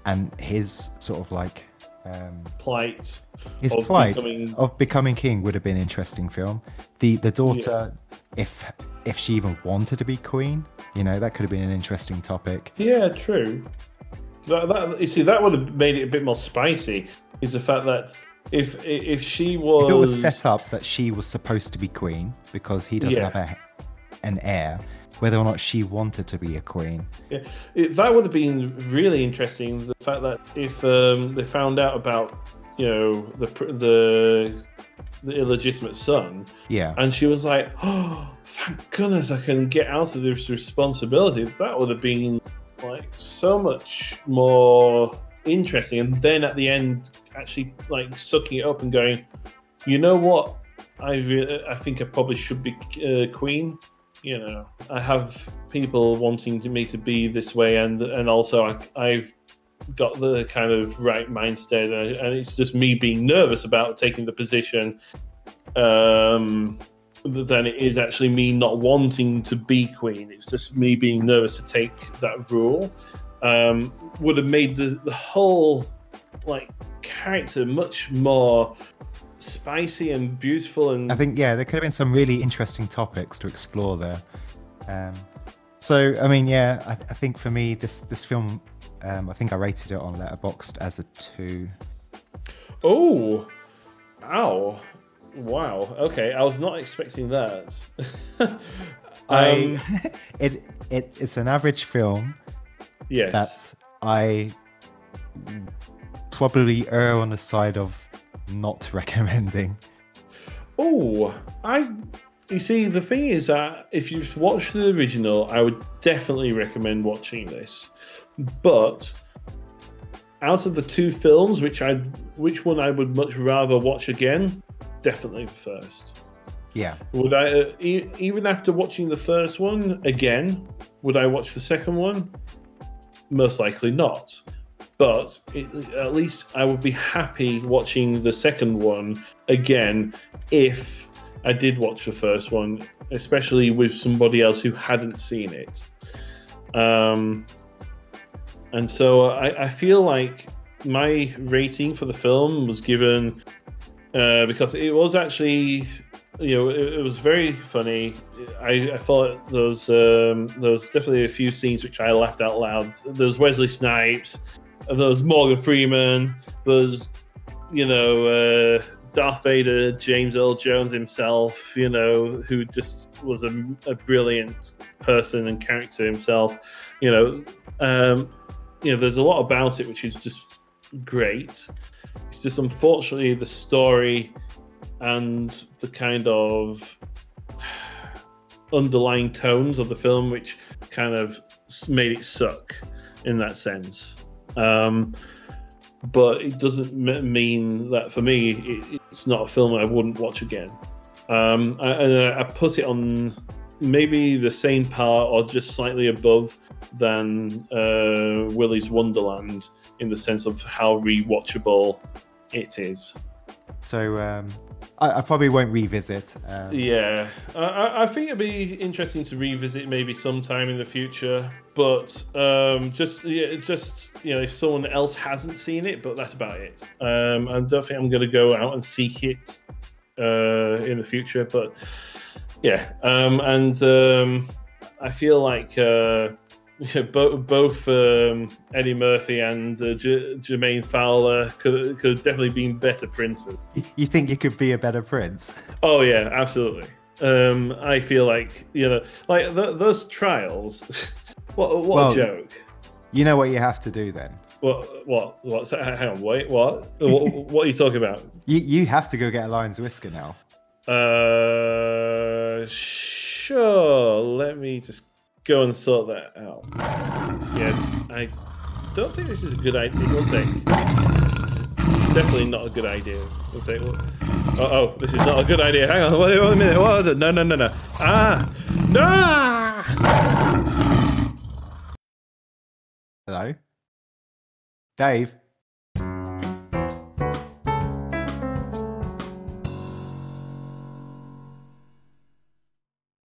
and his sort of like um, plight, his of plight becoming... of becoming king would have been an interesting film. The the daughter, yeah. if if she even wanted to be queen, you know, that could have been an interesting topic. Yeah, true. That, that you see, that would have made it a bit more spicy. Is the fact that if if she was if it was set up that she was supposed to be queen because he doesn't yeah. have a, an heir, whether or not she wanted to be a queen. Yeah, it, that would have been really interesting. The fact that if um, they found out about you know the the the illegitimate son, yeah, and she was like, "Oh, thank goodness I can get out of this responsibility." That would have been like so much more interesting. And then at the end, actually like sucking it up and going, you know what? I re- I think I probably should be uh, queen. You know, I have people wanting to me to be this way, and and also I, I've got the kind of right mindset, and it's just me being nervous about taking the position. Um, than it is actually me not wanting to be queen. It's just me being nervous to take that rule. Um, would have made the, the whole like character much more spicy and beautiful and I think yeah there could have been some really interesting topics to explore there um, so I mean yeah I, I, think for me this this film um, I think I rated it on Letterboxd as a two oh ow wow okay I was not expecting that um, I it it it's an average film yes that I probably err on the side of not recommending. Oh, I. You see, the thing is that if you've watched the original, I would definitely recommend watching this. But out of the two films, which I, which one I would much rather watch again? Definitely the first. Yeah. Would I, uh, e- even after watching the first one again, would I watch the second one? Most likely not but it, at least I would be happy watching the second one again if I did watch the first one, especially with somebody else who hadn't seen it. Um, and so I, I feel like my rating for the film was given uh, because it was actually you know it, it was very funny I, I thought was um, there was definitely a few scenes which I laughed out loud there was Wesley Snipes there's Morgan Freeman, there's you know uh, Darth Vader, James Earl Jones himself, you know, who just was a, a brilliant person and character himself. You know, um, you know, there's a lot about it which is just great. It's just unfortunately the story and the kind of underlying tones of the film which kind of made it suck in that sense. Um, but it doesn't mean that for me it, it's not a film I wouldn't watch again. Um, I, I, put it on maybe the same par or just slightly above than uh, Willy's Wonderland in the sense of how rewatchable it is. So um, I, I, probably won't revisit. Um... Yeah, I, I, think it'd be interesting to revisit maybe sometime in the future. But um, just yeah, just you know, if someone else hasn't seen it, but that's about it. Um, I don't think I'm going to go out and seek it uh, in the future. But yeah, um, and um, I feel like. Uh, yeah, both both um, Eddie Murphy and uh, J- Jermaine Fowler could could definitely been better princes. You think you could be a better prince? Oh yeah, absolutely. Um, I feel like you know, like th- those trials. what what well, a joke! You know what you have to do then. What what what? Hang on, wait, what? what? what? are you talking about? You you have to go get a lion's Whisker now. Uh, sure. Let me just go and sort that out. Yeah, I don't think this is a good idea. One sec. This is definitely not a good idea. One sec. Oh, oh, this is not a good idea. Hang on. Wait, wait a minute. What? No, no, no, no. Ah, no. Hello, Dave.